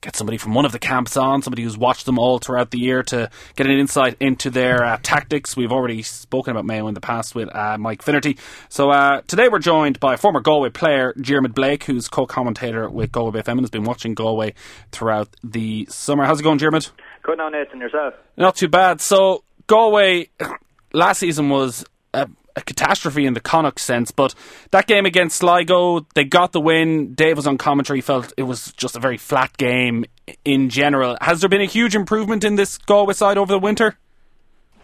get somebody from one of the camps on, somebody who's watched them all throughout the year to get an insight into their uh, tactics. We've already spoken about Mayo in the past with uh, Mike Finnerty. So uh, today we're joined by former Galway player Jeremy Blake, who's co-commentator with Galway FM and has been watching Galway throughout the summer. How's it going, Jeremy? Good now, Nathan, yourself. Not too bad. So Galway (clears throat) last season was a, a catastrophe in the Connacht sense, but that game against Sligo, they got the win. Dave was on commentary, felt it was just a very flat game in general. Has there been a huge improvement in this Galway side over the winter?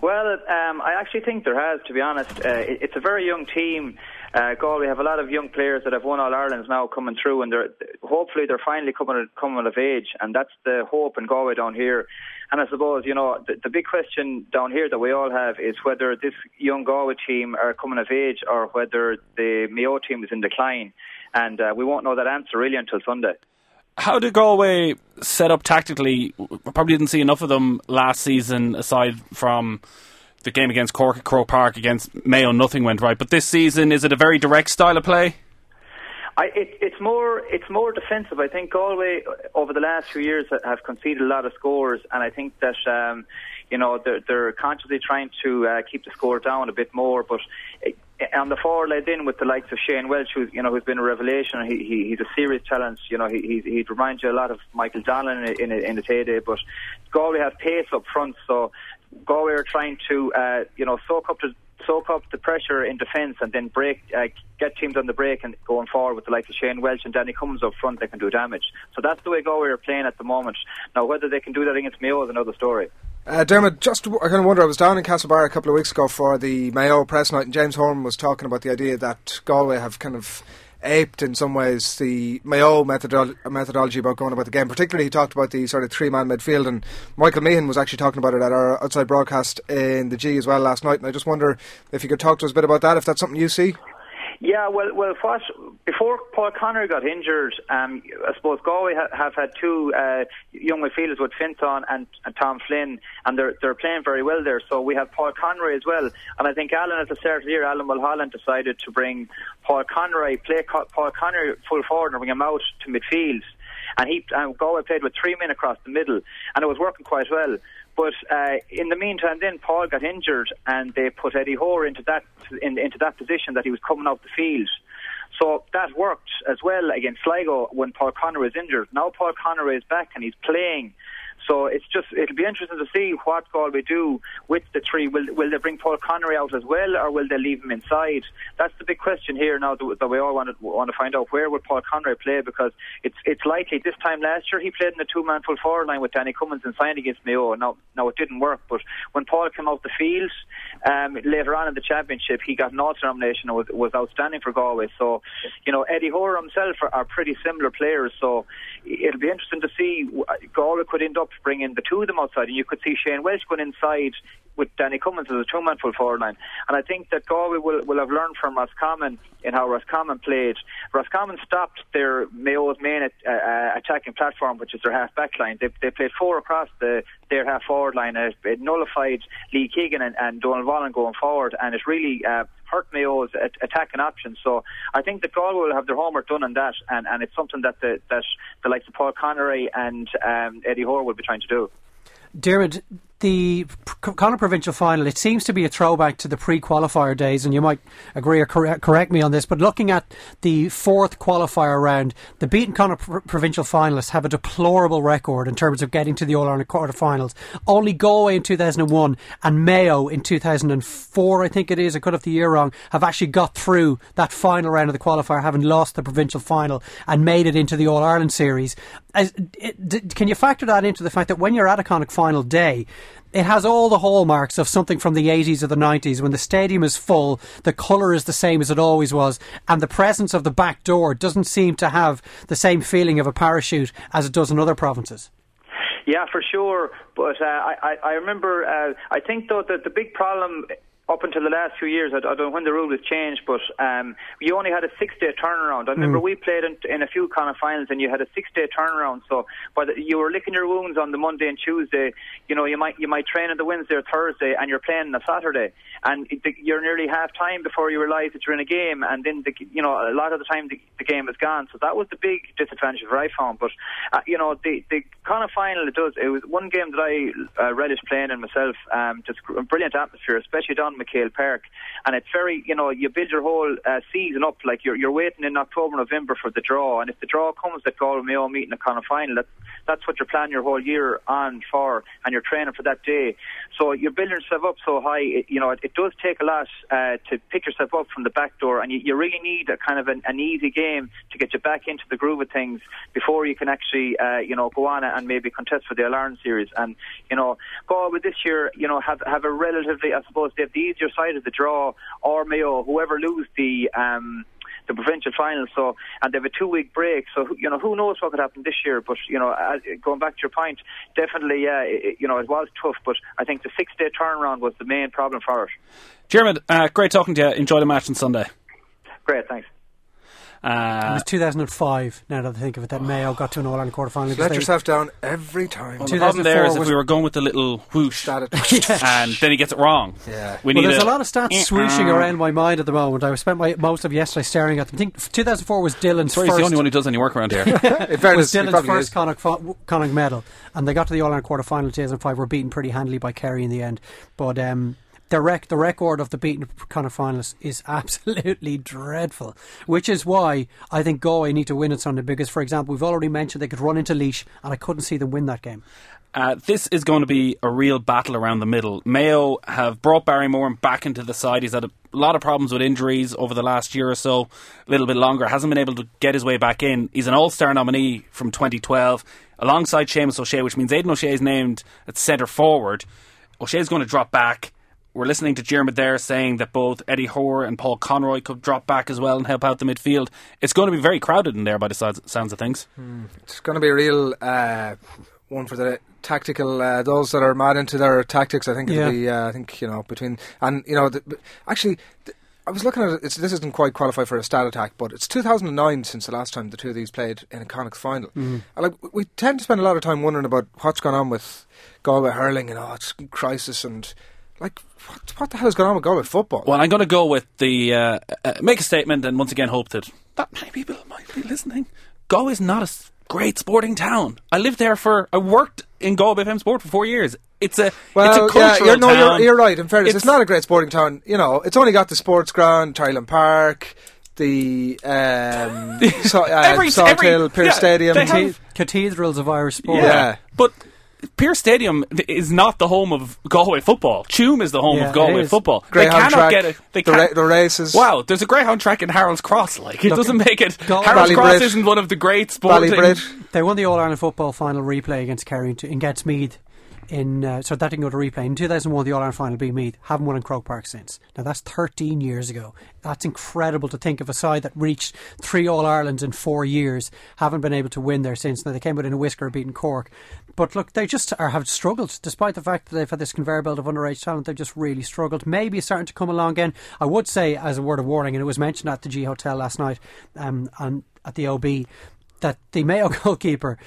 Well, um, I actually think there has, to be honest. Uh, it's a very young team. uh, Galway have a lot of young players that have won All Irelands now coming through, and they're hopefully they're finally coming coming of age, and that's the hope in Galway down here. And I suppose you know the, the big question down here that we all have is whether this young Galway team are coming of age or whether the Mayo team is in decline, and uh, we won't know that answer really until Sunday. How did Galway set up tactically? Probably didn't see enough of them last season, aside from the game against Cork at Croke Park against Mayo. Nothing went right. But this season, is it a very direct style of play? I, it, it's more it's more defensive. I think Galway over the last few years have conceded a lot of scores, and I think that um, you know they're, they're consciously trying to uh, keep the score down a bit more. But on the forward led in with the likes of Shane Walsh, who's you know who's been a revelation. He, he he's a serious challenge. You know he he he'd remind you a lot of Michael Donnellan in in, in its heyday. But Galway have pace up front, so Galway are trying to uh, you know soak up the soak up the pressure in defence and then break, uh, get teams on the break and going forward with the likes of Shane Welch and Danny Cummins up front, they can do damage. So that's the way Galway are playing at the moment. Now, whether they can do that against Mayo is another story. Uh, Dermot, just I kind of wonder. I was down in Castlebar a couple of weeks ago for the Mayo press night, and James Horan was talking about the idea that Galway have kind of aped in some ways the Mayo methodolo- methodology about going about the game. Particularly, he talked about the sort of three man midfield, and Michael Meehan was actually talking about it at our outside broadcast in the G as well last night. And I just wonder if you could talk to us a bit about that, if that's something you see. Yeah, well, well, what, before Paul Conroy got injured, um, I suppose Galway ha- have had two uh, young midfielders with Fiontán and, and Tom Flynn, and they're they're playing very well there. So we have Paul Conroy as well, and I think Alan at the start of the year, Alan Mulholland decided to bring Paul Conroy, play Co- Paul Conroy full forward and bring him out to midfield, and he um, Galway played with three men across the middle, and it was working quite well. But uh, in the meantime, then Paul got injured, and they put Eddie Hoare into that in, into that position that he was coming off the field. So that worked as well against Sligo when Paul Conroy was injured. Now Paul Conroy is back and he's playing. So it's just it'll be interesting to see what Galway do with the three. Will will they bring Paul Conroy out as well, or will they leave him inside? That's the big question here now that we all want to want to find out where will Paul Conroy play because it's it's likely this time last year he played in the two man full forward line with Danny Cummins and signed against Mayo. Now now it didn't work, but when Paul came out the field um, later on in the championship, he got an All Star nomination and was was outstanding for Galway. So you know Eddie Hoare himself are, are pretty similar players. So it'll be interesting to see Galway could end up bringing the two of them outside, and you could see Shane Walsh going inside with Danny Cummins as a two-man full forward line. And I think that Galway will, will have learned from Roscommon in how Roscommon played. Roscommon stopped their Mayo's main uh, uh, attacking platform, which is their half-back line. They, they played four across the, their half-forward line. It, it nullified Lee Keegan and, and Donal Vaughan going forward, and it really uh, hurt Mayo's attacking options. So I think that Galway will have their homework done on that, and, and it's something that the, that the likes of Paul Conroy and um, Eddie Hoare will be trying to do. Dermot, the Connacht provincial final, it seems to be a throwback to the pre-qualifier days, and you might agree or correct, me on this. But looking at the fourth qualifier round, the beaten Connacht pr- provincial finalists have a deplorable record in terms of getting to the All Ireland quarterfinals. Only Galway in 2001 and Mayo in 2004, I think it is. I could have the year wrong. Have actually got through that final round of the qualifier, having lost the provincial final and made it into the All Ireland series. As, it, can you factor that into the fact that when you're at a Connacht final day? It has all the hallmarks of something from the 80s or the 90s when the stadium is full, the colour is the same as it always was, and the presence of the back door doesn't seem to have the same feeling of a parachute as it does in other provinces. Yeah, for sure. But uh, I, I remember, uh, I think though that the big problem up until the last few years, I, don't know when the rule was changed, but um, you only had a six-day turnaround. I remember mm. we played in, in a few kind of finals, and you had a six-day turnaround. So, the, you were licking your wounds on the Monday and Tuesday. You know, you might you might train on the Wednesday or Thursday, and you're playing on a Saturday, and the, you're nearly half time before you realise that you're in a game, and then the, you know a lot of the time the, the game is gone. So that was the big disadvantage that I found. But uh, you know, the the kind of final it does. It was one game that I uh, relished playing in myself. Um, just a brilliant atmosphere, especially down McHale Park. And it's very, you know, you build your whole uh, season up like you're you're waiting in October, November for the draw. And if the draw comes that Galway Mayo meet in a kind of final, that's that's what you're planning your whole year on for, and you're training for that day. So you're building yourself up so high. It, you know, it, it does take a lot uh, to pick yourself up from the back door, and you, you really need a kind of an, an easy game to get you back into the groove of things before you can actually, uh, you know, go on and maybe contest for the Ireland series. And you know, Galway this year, you know, have have a relatively, I suppose, they have the easier side of the draw, or Mayo, whoever lose the. Um, the provincial final, so and they have a two-week break. So you know who knows what could happen this year. But you know, uh, going back to your point, definitely, yeah, it, you know, it was tough. But I think the six-day turnaround was the main problem for it. Jeremy, uh, great talking to you. Enjoy the match on Sunday. Great, thanks. It Uh, was 2005. Now that I think of it, that Mayo (sighs) got to an All Ireland quarter final. Let yourself down every time. well, the problem there is if we were going with the little whoosh, Started- (laughs) and then he gets it wrong. Yeah. We Well, there's a lot of stats Eh, swooshing uh, around my mind at the moment. I spent my, most of yesterday staring at them. I think 2004 was Dillon's Sorry, he's first. the only one who does any work around here. (laughs) (laughs) In was fairness, he Dillon's probably first is. Connacht, fo- Connacht medal, and they got to the All Ireland quarter final in 2005. Were beaten pretty handily by Kerry in the end, but um, the rec- the record of the beaten Connacht finalists is (laughs) absolutely dreadful. Which is why I think Galway need to win it Sunday. Because, for example, we've already mentioned they could run into Laois, and I couldn't see them win that game. Uh, this is going to be a real battle around the middle. Mayo have brought Barry Moran back into the side. He's had a lot of problems with injuries over the last year or so, a little bit longer. Hasn't been able to get his way back in. He's an All Star nominee from 2012 alongside Seamus O'Shea, which means Aidan O'Shea is named at centre forward. O'Shea's going to drop back. We're listening to Jeremy there saying that both Eddie Hoare and Paul Conroy could drop back as well and help out the midfield. It's going to be very crowded in there by the sides- sounds of things. It's going to be a real uh, one for the tactical. Uh, those that are mad into their tactics, I think it'll Yeah. be. Uh, I think you know between and you know the, actually. th I was looking at it. It's, this doesn't quite qualify for a stat attack, but it's 2009 since the last time the two of these played in a Connacht final. And like we tend to spend a lot of time wondering about what's gone on with Galway hurling and oh, it's crisis and like what, what the hell is going on with Galway football? Well, I'm going to go with the uh, uh, make a statement and once again hope that that many people might be listening. Go is not a great sporting town. I lived there for I worked in Galway FM Sport for four years. It's a Well, it's a yeah, you're, no, town. you're, you're right. In fairness, it's, It's- not a great sporting town. You know, it's only got the sports ground, Terryland Park, the um, (laughs) so, uh, Every- Salt every- Hill, Pierce yeah, Stadium. they have- Cathedrals of Irish sport. Yeah. but Pearse Stadium is not the home of Galway football. Tuam is the home Yeah, of Galway football. Greyhound they cannot track, get it. They the, can't. ra- the races. Wow, there's a greyhound track in Harold's Cross. Like it Look, doesn't make it. Gal- Harold's Cross Ballybrit. isn't one of the great sporting. They won the All Ireland football final replay against Kerry in, in Meath. In uh, so that didn't go to replay. In 2001, the All Ireland final beat Meath. Haven't won in Croke Park since. Now that's 13 years ago. That's incredible to think of a side that reached three All Irelands in four years. Haven't been able to win there since. Now they came within a whisker beating Cork, but look, they just are, have struggled despite the fact that they've had this conveyor belt of underage talent. They've just really struggled. Maybe starting to come along again. I would say, as a word of warning, and it was mentioned at the G Hotel last night, um, and at the OB, that the Mayo (laughs) goalkeeper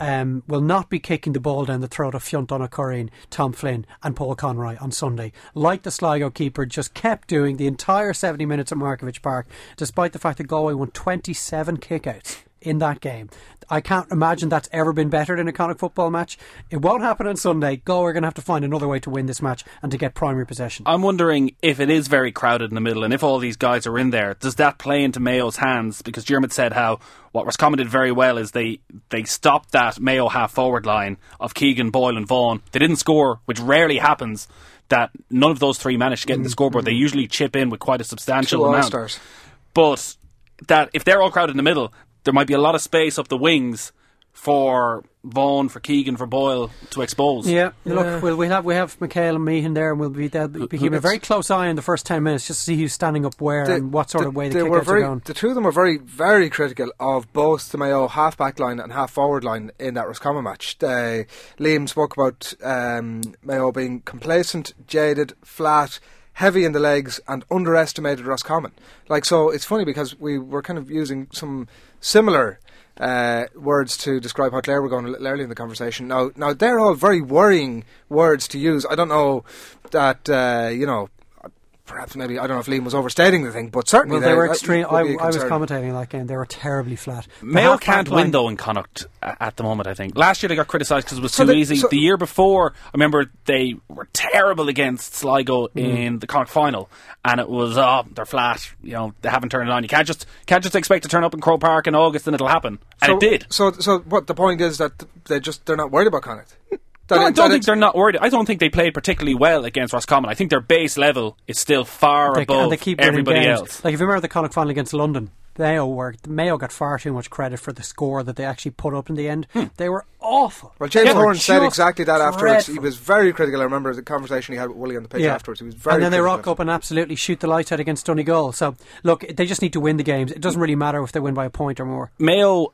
um, will not be kicking the ball down the throat of Fiontán Ó Curraoin, Tom Flynn, and Paul Conroy on Sunday, like the Sligo keeper just kept doing the entire 70 minutes at Markievicz Park, despite the fact that Galway won 27 kickouts in that game. I can't imagine that's ever been bettered in a Connacht football match. It won't happen on Sunday. Go, we're going to have to find another way to win this match and to get primary possession. I'm wondering if it is very crowded in the middle and if all these guys are in there, does that play into Mayo's hands? Because Dermot said how what was commented very well is they they stopped that Mayo half forward line of Keegan, Boyle, and Vaughan. They didn't score, which rarely happens. That none of those three managed to get in the mm, scoreboard. They mm. usually chip in with quite a substantial Two amount. All-Stars. But that if they're all crowded in the middle, there might be a lot of space up the wings for Vaughan, for Keegan, for Boyle to expose. Yeah, look, we'll, we have we have Michael and Meehan there, and we'll be they'll be keeping a very close eye in the first ten minutes just to see who's standing up where They- and what sort they- of way the they were kickouts very, are going. The two of them were very, very critical of both the Mayo half back line and half forward line in that Roscommon match. They, Liam spoke about um, Mayo being complacent, jaded, flat, heavy in the legs, and underestimated Roscommon. Like so, it's funny because we were kind of using some similar. Uh, words to describe how Clare were going a little early in the conversation. Now, now they're all very worrying words to use. I don't know that uh, you know perhaps maybe I don't know if Liam was overstating the thing, but certainly Well, they were extreme. would I, be a I was concern. commentating on that game. They were terribly flat. The Mayo can't win though in Connacht at the moment. I think last year they got criticised because it was So too the- easy. so- the year before, I remember they were terrible against Sligo Mm. in the Connacht final, and it was oh they're flat. You know they haven't turned it on. You can't just can't just expect to turn up in Croke Park in August and it'll happen, and so, it did. So, so what the point is that they just they're not worried about Connacht. That No, I don't think it- they're not worried. I don't think they played particularly well against Roscommon. I think their base level is still far They, above and they keep everybody games. else. Like if you remember the Connacht final against London, Mayo were Mayo got far too much credit for the score that they actually put up in the end. Hmm. They were awful. Well, James They were Horn said exactly that afterwards. He was very critical. I remember the conversation he had with Willie on the pitch afterwards. He was very and then they rock up and absolutely shoot the lights out against Donegal. So look, they just need to win the games. It doesn't really matter if they win by a point or more. Mayo,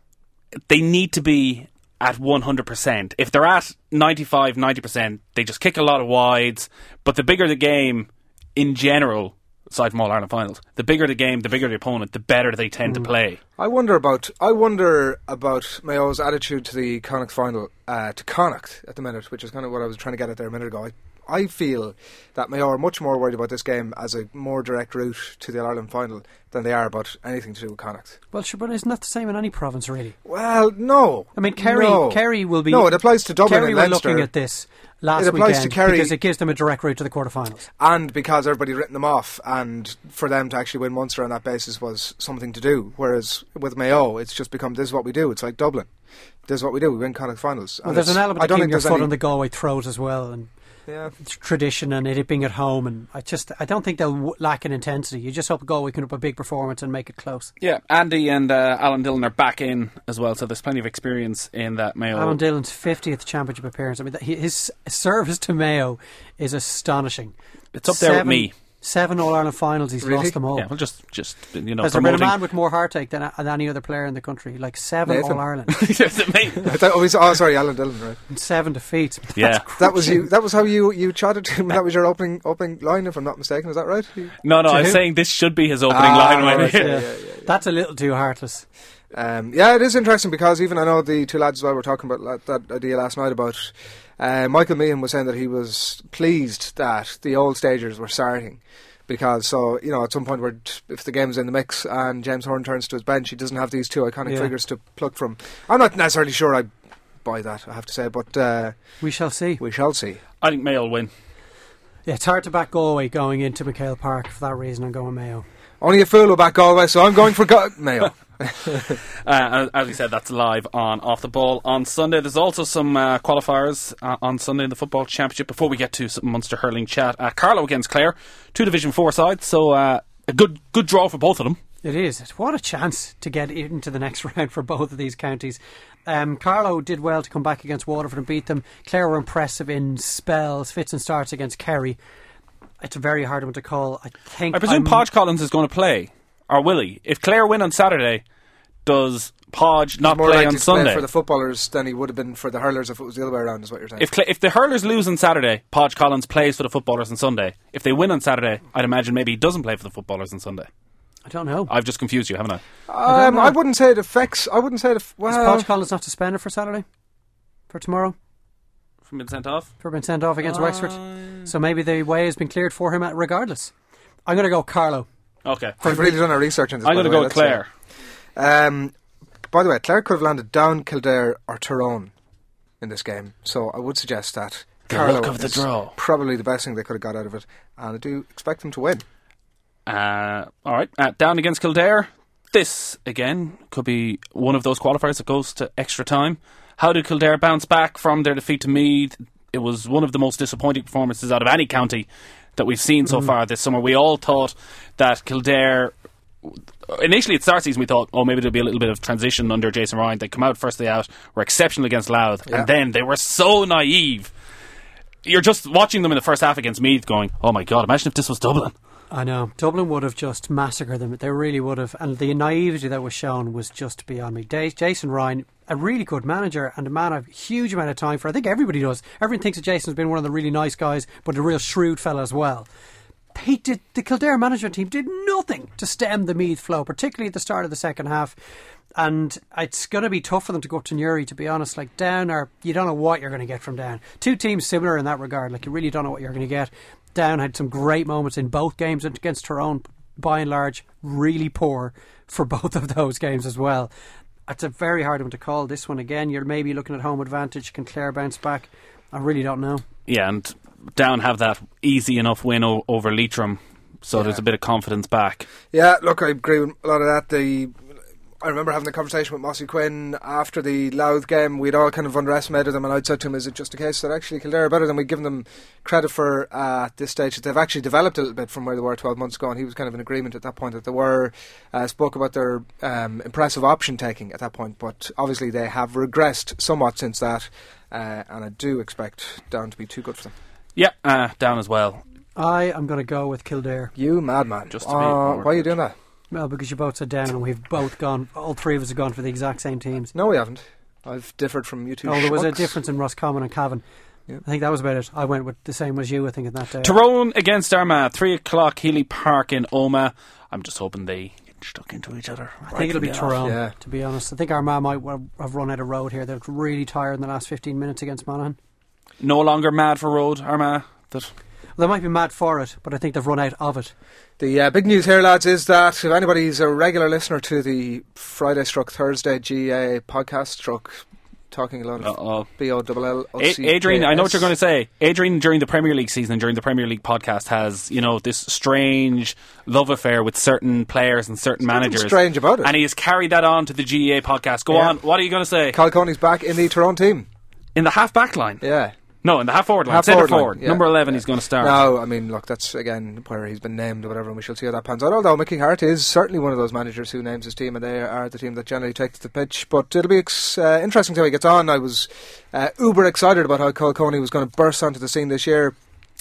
they need to be at 100%. If they're at 95, 90%, they just kick a lot of wides. But the bigger the game, in general, aside from all Ireland finals, the bigger the game, the bigger the opponent, the better they tend to play. I wonder about I wonder about Mayo's attitude to the Connacht final uh, to Connacht at the minute, which is kind of what I was trying to get at there a minute ago. I, I feel that Mayo are much more worried about this game as a more direct route to the Ireland final than they are about anything to do with Connacht. Well, sure, but isn't that the same in any province, really? Well, no. I mean, Kerry, no. Kerry will be. No, it applies to Dublin Kerry and were Leinster. looking at this last It applies to weekend Kerry- because it gives them a direct route to the quarterfinals. and because everybody's written them off, and for them to actually win Munster on that basis was something to do. Whereas with Mayo, it's just become this is what we do. It's like Dublin. This is what we do. We win Connacht finals. Well, And there's an element I of don't keeping think your foot any- on the Galway throat as well, and Yeah. tradition and it being at home. And I just, I don't think they'll w- lack in intensity. You just hope Galway can put up a big performance and make it close. Yeah, Andy and uh, Alan Dillon are back in as well, so there's plenty of experience in that Mayo. Alan Dillon's 50th championship appearance. I mean, his service to Mayo is astonishing. It's up there with me. Seven All Ireland finals, he's Really? lost them all. Yeah, well, just just you know, Has there been a man with more heartache than, than any other player in the country? Like seven Nathan. All Ireland Yes, (laughs) it may- (laughs) I thought, oh, oh, sorry, Alan Dillon, right? and seven defeats. Yeah. That's That was you. That was how you you chatted to him. That was your opening opening line, if I'm not mistaken. Is that right? no, no, I'm who? saying this should be his opening Ah, line. When right, yeah, Yeah. (laughs) yeah, yeah. That's a little too heartless. Um, yeah, it is interesting because even I know the two lads as well were talking about la- that idea last night about uh, Michael Meehan was saying that he was pleased that the old stagers were starting because so you know at some point where t- if the game's in the mix and James Horan turns to his bench, he doesn't have these two iconic Yeah. figures to pluck from. I'm not necessarily sure I buy that. I have to say, but uh, We shall see. we shall see. I think Mayo will win. Yeah, it's hard to back Galway going into McHale Park. For that reason, I'm going Mayo. Only a fool will back Galway, so I'm going for Go- Mayo. (laughs) (laughs) Uh, as we said, that's live on Off the Ball on Sunday. There's also some uh, qualifiers uh, on Sunday in the Football Championship. Before we get to some Munster hurling chat, uh, Carlow against Clare, two Division Four sides, so uh, a good good draw for both of them. It is. What a chance to get into the next (laughs) round for both of these counties. Um, Carlow did well to come back against Waterford and beat them. Clare were impressive in spells, fits and starts against Kerry. It's a very hard one to call. I think. I presume I'm- Podge Collins is going to play, or will he? If Clare win on Saturday, does Podge not More play on to play Sunday? for the footballers than he would have been for the hurlers if it was the other way around. Is what you're saying? If Cla- if the hurlers lose on Saturday, Podge Collins plays for the footballers on Sunday. If they win on Saturday, I'd imagine maybe he doesn't play for the footballers on Sunday. I don't know. I've just confused you, haven't I? I Um, don't I, wouldn't say it affects. I wouldn't say it. Aff- Is Podge Collins not suspended for Saturday? For tomorrow? From being sent off. For being sent off against Uh, Wexford? So maybe the way has been cleared for him at regardless. I'm going to go Carlow. Okay. I've really done our research on this. I'm by going to the go way, with let's say. Clare. Um, by the way, Clare could have landed down Kildare or Tyrone in this game, so I would suggest that The Carlow luck of the is draw. probably the best thing they could have got out of it, and I do expect them to win. Uh, all right, uh, down against Kildare. This again could be one of those qualifiers that goes to extra time. How did Kildare bounce back from their defeat to Meath? It was one of the most disappointing performances out of any county that we've seen so mm-hmm. far this summer. We all thought that Kildare. Initially, at start season, we thought, oh, maybe there'll be a little bit of transition under Jason Ryan. They come out first day out, were exceptional against Louth, Yeah. and then they were so naive. You're just watching them in the first half against Meath, going, "Oh my god! Imagine if this was Dublin." I know. Dublin would have just massacred them. They really would have. And the naivety that was shown was just beyond me. Jason Ryan, a really good manager and a man I've huge amount of time for. I think everybody does. Everyone thinks that Jason's been one of the really nice guys, but a real shrewd fella as well. He did, the Kildare management team did nothing to stem the Meath flow, particularly at the start of the second half. And it's going to be tough for them to go up to Newry, to be honest. Like, down, or you don't know what you're going to get from down. Two teams similar in that regard. Like, you really don't know what you're going to get. Down had some great moments in both games and against Tyrone, by and large, really poor for (laughs) both of those games as well. It's a very hard one to call. This one again, you're maybe looking at home advantage. Can Clare bounce back? I really don't know. Yeah, and Down have that easy enough win o- over Leitrim, so there's a bit of confidence back. Yeah, look, I agree with a lot of that. The I remember having a conversation with Mossy Quinn after the Louth game. We'd all kind of underestimated them, and I'd said to him, "Is it just a case that actually Kildare are better than we'd given them credit for uh, at this stage? That they've actually developed a little bit from where they were 12 months ago." And he was kind of in agreement at that point that they were uh, spoke about their um, impressive option taking at that point, but obviously they have regressed somewhat since that, uh, and I do expect Down to be too good for them. Yeah, uh, down as well. I am going to go with Kildare. You madman! Just to be Uh, more why are you doing that? Well, because you both said down, and we've both gone. All three of us have gone for the exact same teams. No, we haven't. I've differed from you two. Oh, there was a schmucks. difference in Roscommon and Cavan. Yeah. I think that was about it. I went with the same as you. I think in that day. Tyrone against Armagh, three o'clock, Healy Park in Omagh. I'm just hoping they get stuck into each other. I think it'll be Tyrone. Yeah. To be honest, I think Armagh might wa- have run out of road here. They're really tired in the last 15 minutes against Monaghan. No longer mad for road, Armagh. That Well, they might be mad for it, but I think they've run out of it. The uh, big news here, lads, is that if anybody's a regular listener to the Friday struck Thursday GA podcast struck talking a lot of Uh-oh. B O L L O A- C Adrian, I know what you're going to say. Adrian, during the Premier League season and during the Premier League podcast, has you know this strange love affair with certain players and certain nothing managers. strange about it. and he has carried that on to the GAA podcast. Go Yeah. on. What are you going to say? Kyle Coney's back in the Tyrone team. In the half back line? Yeah. No, in the half forward line. Half Centre forward line, forward. yeah. Number eleven. He's going to start. No, I mean, look, that's again where he's been named or whatever, and we shall see how that pans out. Although Mickey Harte is certainly one of those managers who names his team, and they are the team that generally takes the pitch. But it'll be ex- uh, interesting to see how he gets on. I was uh, uber excited about how Kyle Coney was going to burst onto the scene this year.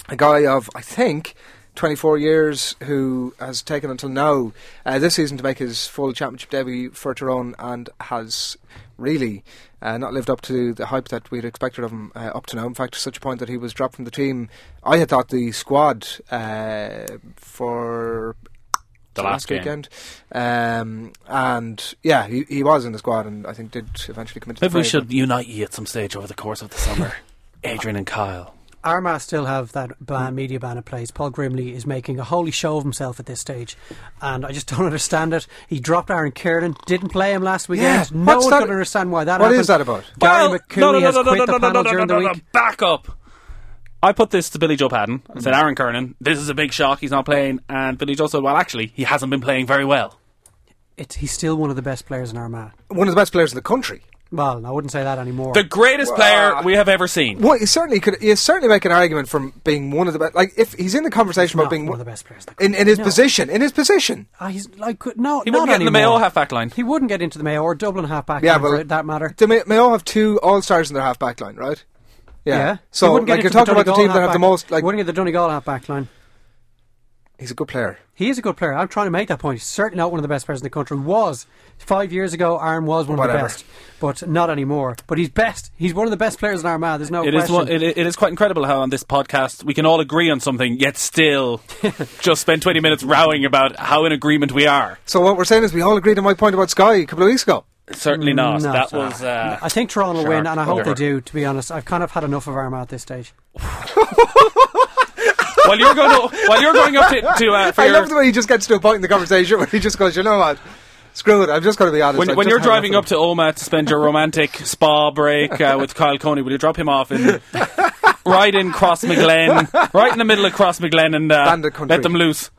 A guy of, I think, 24 years who has taken until now uh, this season to make his full championship debut for Tyrone and has really uh, not lived up to the hype that we'd expected of him uh, up to now. In fact, to such a point that he was dropped from the team. I had thought the squad uh, for The last game. weekend, um, and yeah, he, he was in the squad, and I think did eventually come into. Maybe we should unite ye at some stage over the course of the summer. (laughs) Adrian and Kyle. Armagh still have that ban, mm. media ban in place. Paul Grimley is making a holy show of himself at this stage, and I just don't (laughs) understand it. He dropped Aaron Kernan, didn't play him last weekend. Yeah, no what's one that- could understand why that What happened. is that about? Gary Well, McCooney no, no, has no, no, quit no, the no, no, panel no, during no, the week. no, Back up. I put this to Billy Joe Padden. I said, Aaron Kernan, this is a big shock. He's not playing. And Billy Joe said, well, actually, he hasn't been playing very well. It's, he's still one of the best players in Armagh. one of the best players in the country. Well, I wouldn't say that anymore. The greatest player we have ever seen. Well, you certainly could. You certainly make an argument from being one of the best. Like if he's in the conversation Not about being one of the best players. in, in his No. position, in his position. Ah, he's like could- no, He not wouldn't get in the anymore. Mayo half back line. He wouldn't get into the Mayo or Dublin half back. Yeah, line well, for that matter. They may, may all have two all stars in their half back line, right? Yeah. He So like you're into the talking about the team that have the most. Like he wouldn't get the Donegal half back line. He's a good player. He is a good player. I'm trying to make that point. He's certainly not one of the best players in the country. Was five years ago, Aaron was one of the best, but not anymore. But he's best. He's one of the best players in Armagh. There's no It is, question. one, it, it is quite incredible how on this podcast we can all agree on something, yet still (laughs) just spend 20 minutes rowing about how in agreement we are. So what we're saying is we all agreed on my point about Sky a couple of weeks ago. Certainly not. No. that was. Uh, I think Tyrone will win, and I hope over. they do. To be honest, I've kind of had enough of Armagh at this stage. (laughs) (laughs) while you're going to, while you're going up to, to uh, for I your, love the way he just gets to a point in the conversation where he just goes, you know what? Screw it. I'm just going to be honest. when, when you're driving up to Omagh to spend your romantic spa break uh, with Kyle Coney, will you drop him off in (laughs) right in Crossmaglen, right in the middle of Crossmaglen, and uh, Bandit let them loose?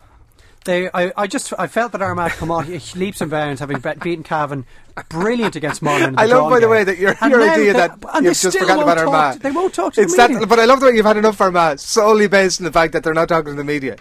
They, I, I just, I felt that Armagh come on leaps and bounds, having beaten Cavan, brilliant against the I love, by the way, that your, And your idea that you've just forgotten about Armagh. to- They won't talk to it's the that, media. but I love the way you've had enough for Armagh solely based on the fact that they're not talking to the media.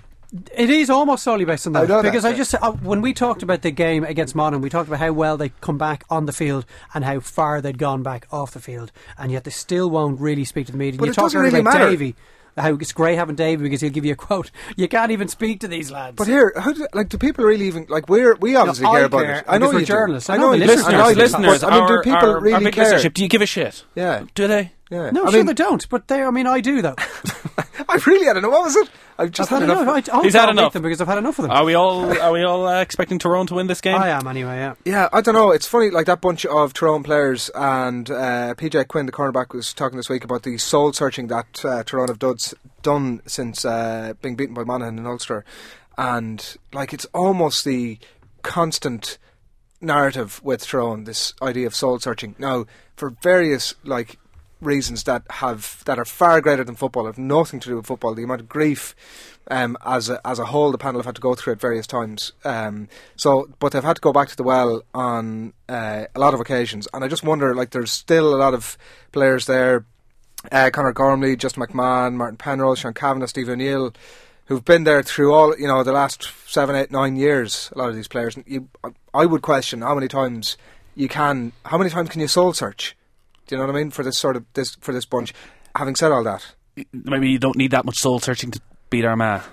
It is almost solely based on I that that, because I just uh, when we talked about the game against Monaghan, we talked about how well they come back on the field and how far they'd gone back off the field, and yet they still won't really speak to the media. But you talk really about matter. Davy, how it's great having Davy because he'll give you a quote. (laughs) You can't even speak to these lads. But here, how do, like, do people really even like? We're we obviously I care about care, it. I know because we're you do. journalists. I I know know do. listeners- I know you listeners, But, I mean, do people our, really our big care? do you give a shit? Yeah. Do they? Yeah. no, I sure mean, they don't. But they, I mean, I do though. (laughs) I really had enough. What was it? I've just I've had had enough. enough. I, I He's hope had I'll beat enough. them because I've had enough of them. Are we all are we all uh, expecting Tyrone to win this game? I am anyway. Yeah. Yeah, I don't know. It's funny, like that bunch of Tyrone players and uh, PJ Quinn, the cornerback, was talking this week about the soul searching that uh, Tyrone have done, done since uh, being beaten by Monaghan in Ulster, and like it's almost the constant narrative with Tyrone. This idea of soul searching now for various like reasons that have that are far greater than football, have nothing to do with football. The amount of grief Um, as a, as a whole, the panel have had to go through it various times. Um, so, but they've had to go back to the well on uh, a lot of occasions, and I just wonder, like, there's still a lot of players there. Uh, Conor Gormley, Justin McMahon, Martin Penrose, Sean Cavanagh, Steve O'Neill, who've been there through all you know the last seven, eight, nine years. A lot of these players, you, I would question how many times you can, how many times can you soul search? Do you know what I mean for this sort of this for this bunch? Having said all that, Maybe you don't need that much soul searching to beat Armagh. uh,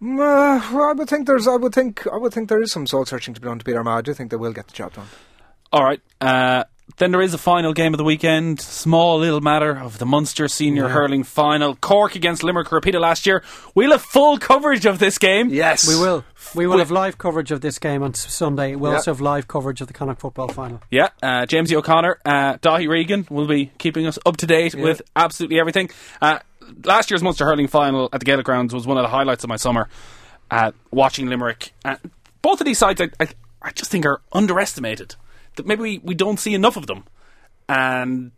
well, I would think there's, I would think, I would think there is some soul searching to be done to beat Armagh. I do think they will get the job done. All right. Uh, then there is a final game of the weekend. Small little matter of the Munster Senior Yeah. Hurling Final. Cork against Limerick, repeated last year. We'll have full coverage of this game. Yes, We will. We will have live coverage of this game on Sunday. We'll Yeah. also have live coverage of the Connacht football final. Yeah, uh, Jamesy O'Connor, uh, Dahi Regan will be keeping us up to date with absolutely everything. Uh, last year's Munster Hurling Final at the Gaelic Grounds was one of the highlights of my summer. Uh, watching Limerick, uh, both of these sides, I, I, I just think are underestimated. That maybe we, we don't see enough of them, and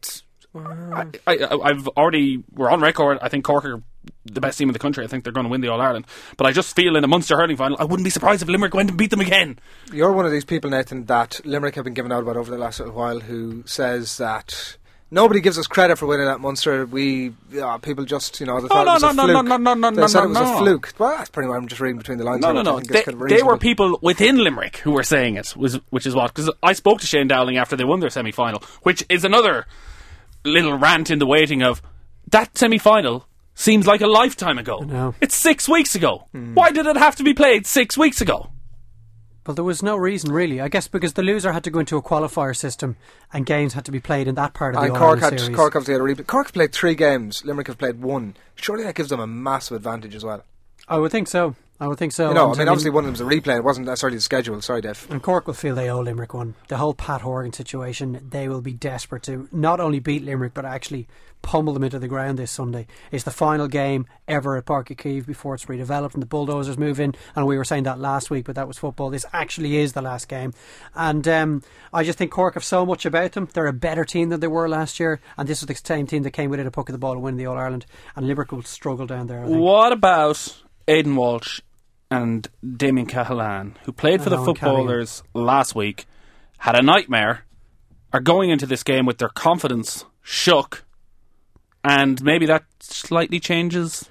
I, I, I've already we're on record. I think Cork are the best team in the country. I think they're going to win the All Ireland. But I just feel in a Munster Hurling Final, I wouldn't be surprised if Limerick went and beat them again. You're one of these people, Nathan, that Limerick have been given out about over the last little while, who says that nobody gives us credit for winning that Munster. We uh, people just, you know, they thought no, it was no, a no, fluke. no, no, no, they no, said no, it was no. a fluke. Well, that's pretty much. I'm just reading between the lines. No, no, no. I think is They, kind of they were people within Limerick who were saying it, was, which is what. Because I spoke to Shane Dowling after they won their semi final, which is another little rant in the waiting of that semi final seems like a lifetime ago. know. It's six weeks ago. Hmm. Why did it have to be played six weeks ago? Well, there was no reason, really. I guess because the loser had to go into a qualifier system and games had to be played in that part of the And All Cork Ireland had series. Cork obviously had a replay. Cork played three games. Limerick have played one. Surely that gives them a massive advantage as well. I would think so. I would think so. you know, I And mean, obviously one of them them's a replay. It wasn't necessarily the schedule. Sorry, Dave. And Cork will feel they owe Limerick one. The whole Pat Horgan situation, they will be desperate to not only beat Limerick, but actually pummel them into the ground this Sunday. It's the final game ever at Páirc Uí Chaoimh before it's redeveloped and the Bulldozers move in. And we were saying that last week, but that was football. This actually is the last game. And um, I just think Cork have so much about them. They're a better team than they were last year. And this is the same team that came within a puck of the ball and winning the All Ireland. And Limerick will struggle down there. I think. What about Aidan Walsh and Damien Cahalane, who played for the footballers last week, had a nightmare, are going into this game with their confidence shook, and maybe that slightly changes.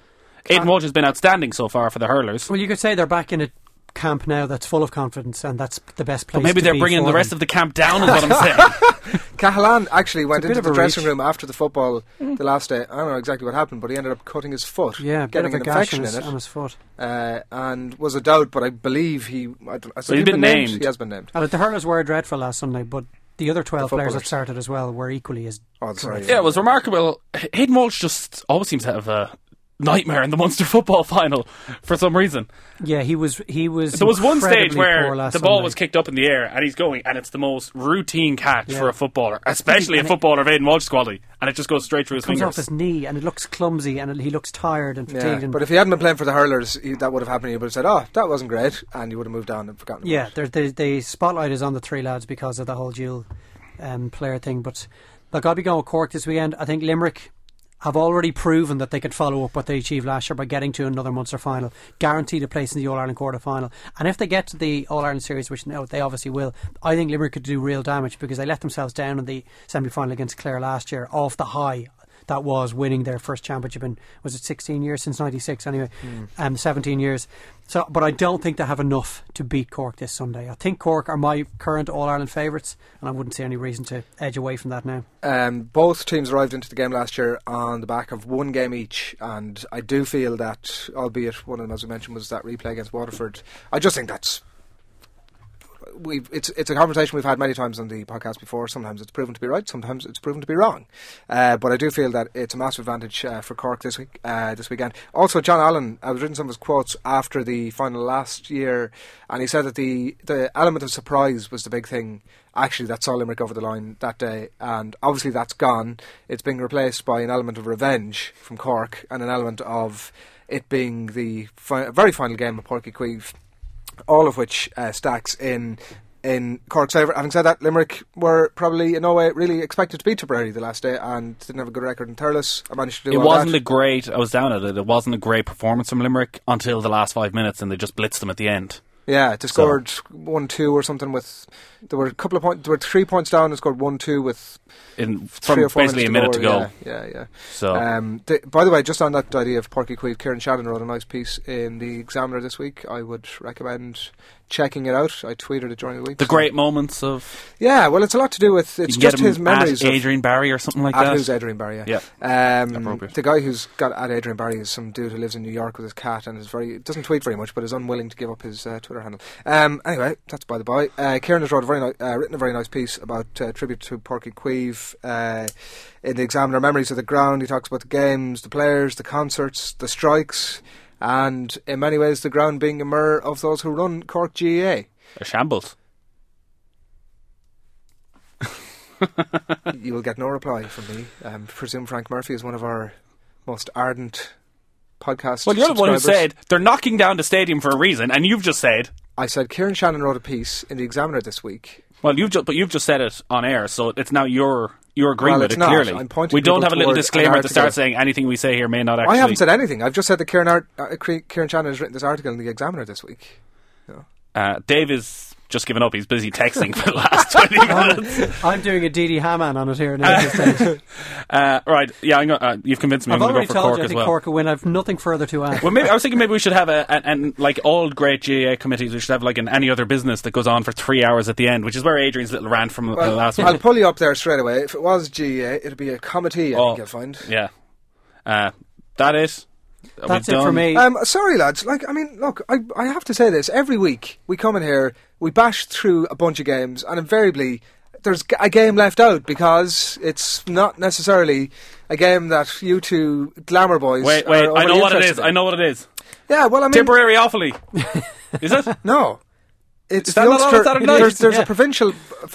Aidan Walsh has been outstanding so far for the hurlers. Well, you could say they're back in a camp now that's full of confidence, and that's the best place. But maybe to they're be bringing for the them. rest of the camp down, is what I'm saying. (laughs) Cahalane actually went It's a bit into the dressing reach. room after the football the last day. I don't know exactly what happened, but he ended up cutting his foot, Yeah, a bit getting of a an gash on infection his, in it, on his foot. uh, and was a doubt. But I believe he. I don't, has So he he's been named. He has been named. And the hurlers were dreadful last Sunday, but the other 12 The players that started as well were equally as Oh, sorry. good. yeah, it was remarkable. Aidan Walsh just always seems to have a nightmare in the Munster (laughs) football final for some reason. Yeah, he was. He was. There was one stage where the ball Sunday. was kicked up in the air and he's going, and it's the most routine catch Yeah. for a footballer, especially a And it- footballer of Aidan Walsh's quality, and it just goes straight through his comes fingers. off his knee and it looks clumsy and it, he looks tired and fatigued. Yeah, and but if he hadn't been playing for the hurlers, he, that would have happened. He would have said, "Oh, that wasn't great," and he would have moved on and forgotten. yeah, about the the spotlight is on the three lads because of the whole dual um, player thing. But look, I'll be going with Cork this weekend. I think Limerick have already proven that they could follow up what they achieved last year by getting to another Munster final, guaranteed a place in the All Ireland quarter final. And if they get to the All Ireland series, which no, they obviously will, I think Limerick could do real damage because they let themselves down in the semi final against Clare last year off the high. That was winning their first championship in was it 16 years since 96 anyway, um, 17 years. So, but I don't think they have enough to beat Cork this Sunday. I think Cork are my current All Ireland favourites, and I wouldn't see any reason to edge away from that now. Um, both teams arrived into the game last year on the back of one game each, and I do feel that, albeit one of them, as we mentioned, was that replay against Waterford. I just think that's we've it's it's a conversation we've had many times on the podcast before. Sometimes it's proven to be right, sometimes it's proven to be wrong. Uh, but I do feel that it's a massive advantage uh, for Cork this week, uh, this weekend. Also, John Allen, I was reading some of his quotes after the final last year, and he said that the the element of surprise was the big thing. Actually, that saw Limerick over the line that day, and obviously that's gone. It's being replaced by an element of revenge from Cork and an element of it being the fi- very final game of Páirc Uí Chaoimh all of which uh, stacks in in Cork's favour. Having said that, Limerick were probably in no way really expected to beat Tipperary the last day and didn't have a good record in Thurles. I managed to do It wasn't that. a great. I was down at it. It wasn't a great performance from Limerick until the last five minutes, and they just blitzed them at the end. Yeah, they scored one two or something with. There were a couple of points. There were three points down and scored one two with In three from or four basically a minute to go. Yeah, yeah, yeah. So Um, by the way, just on that idea of Páirc Uí Chaoimh, Kieran Shannon wrote a nice piece in the Examiner this week. I would recommend checking it out. I tweeted it during the week. the so- great moments of Yeah, well, it's a lot to do with. It's just his memories. at of, Adrian Barry or something like at that. who's Adrian Barry? Yeah. Yeah. Um, Appropriate. the guy who's got at Adrian Barry is some dude who lives in New York with his cat and is very doesn't tweet very much, but is unwilling to give up his uh, Twitter handle. Um, anyway, that's by the by. Uh, Kieran has wrote a very ni- uh, written a very nice piece about uh, tribute to Páirc Uí Chaoimh uh, in the Examiner Memories of the Ground. He talks about the games, the players, the concerts, the strikes, and in many ways the ground being a mirror of those who run Cork GAA. A shambles. (laughs) you will get no reply from me. Um, presume Frank Murphy is one of our most ardent podcast. Well, you're the one who said they're knocking down the stadium for a reason, and you've just said. I said Kieran Shannon wrote a piece in the Examiner this week. Well, you've just, but you've just said it on air, so it's now your you're agreeing Well, with it not. clearly. I'm pointing we don't have a little disclaimer to start saying anything we say here may not actually. I haven't said anything. I've just said that Kieran, Art, uh, Kieran Shannon has written this article in the Examiner this week. Uh, Dave is just given up. He's busy texting for the last (laughs) twenty minutes. I'm doing a DD Hammond on it here now. at this stage. Uh, right? Yeah, I'm go- uh, you've convinced me. I've I'm going already to go for told Cork you I as think well. Cork will win. I've nothing further to add. Well, maybe I was thinking maybe we should have a and, and like all great GAA committees, we should have like an any other business that goes on for three hours at the end, which is where Adrian's little rant from the Well, last I'll one. pull you up there straight away. If it was GA, it'd be a committee, I Oh, think you'll find. Yeah, uh, that it. Are That's it for me. Um, sorry, lads. Like, I mean, look, I, I have to say this. Every week we come in here, we bash through a bunch of games, and invariably there's a game left out because it's not necessarily a game that you two glamour boys. Wait, are wait! I know what it is. in. I know what it is. Yeah, well, I mean, temporary awfully. (laughs) is it? no. It's Is that the not on Saturday? There's, there's Yeah. a provincial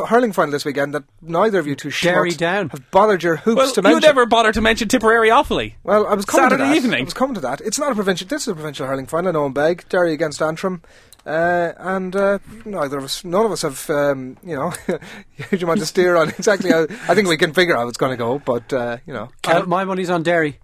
hurling final this weekend that neither of you two Derry down. have bothered your hoops Well, to mention. you never bother to mention Tipperary Offaly. Well, I was coming Saturday to that. evening. I was coming to that. It's not a provincial. This is a provincial hurling final. No one beg. Derry against Antrim, uh, and uh, neither of us, none of us have, um, you know, (laughs) huge amount to steer on exactly how. I think we can figure out how it's going to go, but uh, you know, Uh, my money's on Derry.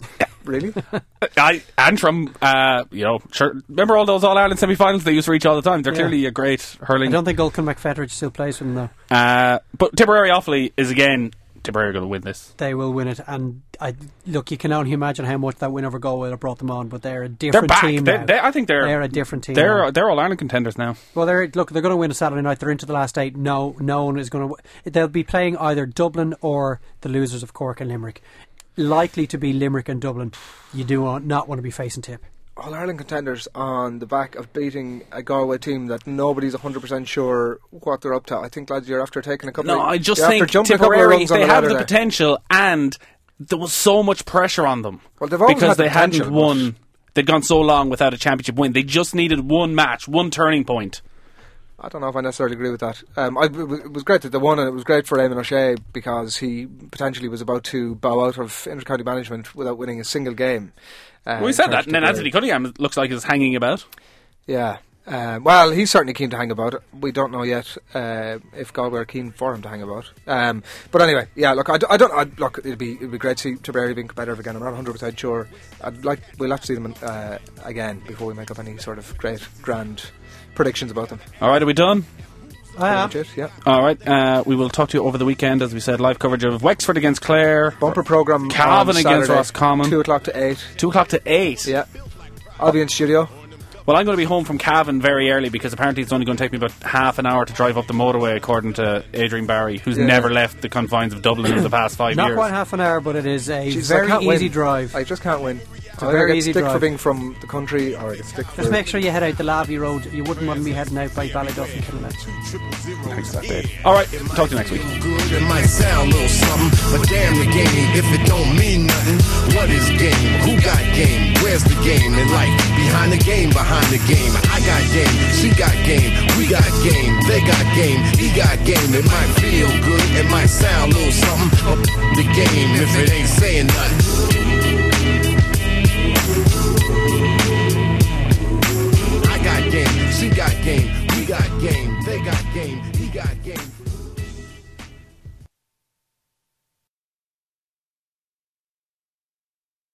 (laughs) really, (laughs) I Antrim, uh, you know, sure. Remember all those All Ireland semi-finals they used to reach all the time. They're Yeah. clearly a great I hurling. don't think Olcan McFetridge still plays for them though. Uh, but Tipperary Offaly is again Tipperary are going to win this. They will win it, and I look. You can only imagine how much that win over Galway have brought them on, but they're a They're different back. team. They, now. they, I think they're They're a different team. They're now. they're All Ireland contenders now. Well, they're look. They're going to win a Saturday night. They're into the last eight. No, no one is going to. They'll be playing either Dublin or the losers of Cork and Limerick. Likely to be Limerick and Dublin. You do want, not want to be facing Tip. All Ireland contenders on the back of beating a Galway team that nobody's hundred percent sure what they're up to. I think, lads, you're after taking a couple. No, of, I just after think jumping a couple Tipperary they the have the there. potential, and there was so much pressure on them Well, they've always because had the they hadn't won. They'd gone so long without a championship win. They just needed one match, one turning point. I don't know if I necessarily agree with that. Um, I, it was great that they won, and it was great for Eamon O'Shea because he potentially was about to bow out of intercounty management without winning a single game. Uh, we said that, and then Anthony Cunningham looks like he's hanging about. Yeah. Um, well, he's certainly keen to hang about. We don't know yet uh, if Galway are keen for him to hang about. Um, but anyway, yeah. Look, I, d- I don't. I, look, it'd be it'd be great to see Tipperary being competitive again. I'm not 100 percent sure. I'd like we'll have to see them uh, again before we make up any sort of great grand predictions about them. All right, are we done? I am. Pretty much it, yeah. All right, uh, we will talk to you over the weekend, as we said, live coverage of Wexford against Clare, Bumper program. Cavan on against Saturday, Roscommon. Two o'clock to eight. two o'clock to eight. Yeah. I'll be in studio. Well, I'm going to be home from Cavan very early because apparently it's only going to take me about half an hour to drive up the motorway, according to Adrian Barry, who's Yeah. never left the confines of Dublin in the past five Not years. Not quite half an hour, but it is a Jesus, I very easy win. drive. I just can't win. It's a very easy stick for drive. being from the country, or I get stick for. Just make sure you head out the Lavey Road. You wouldn't want to be heading out by Ballyduff and Killinett. Thanks for that, Dave. All right, talk to you next week. it might sound a little something, but damn the game if it don't mean nothing. What is game? Who got game? Where's the game in life? Behind the game, behind the game. I got game, she got game, we got game, they got game, he got game. It might feel good, it might sound a little something, but the game if it ain't saying nothing. She got game, we got game, they got game.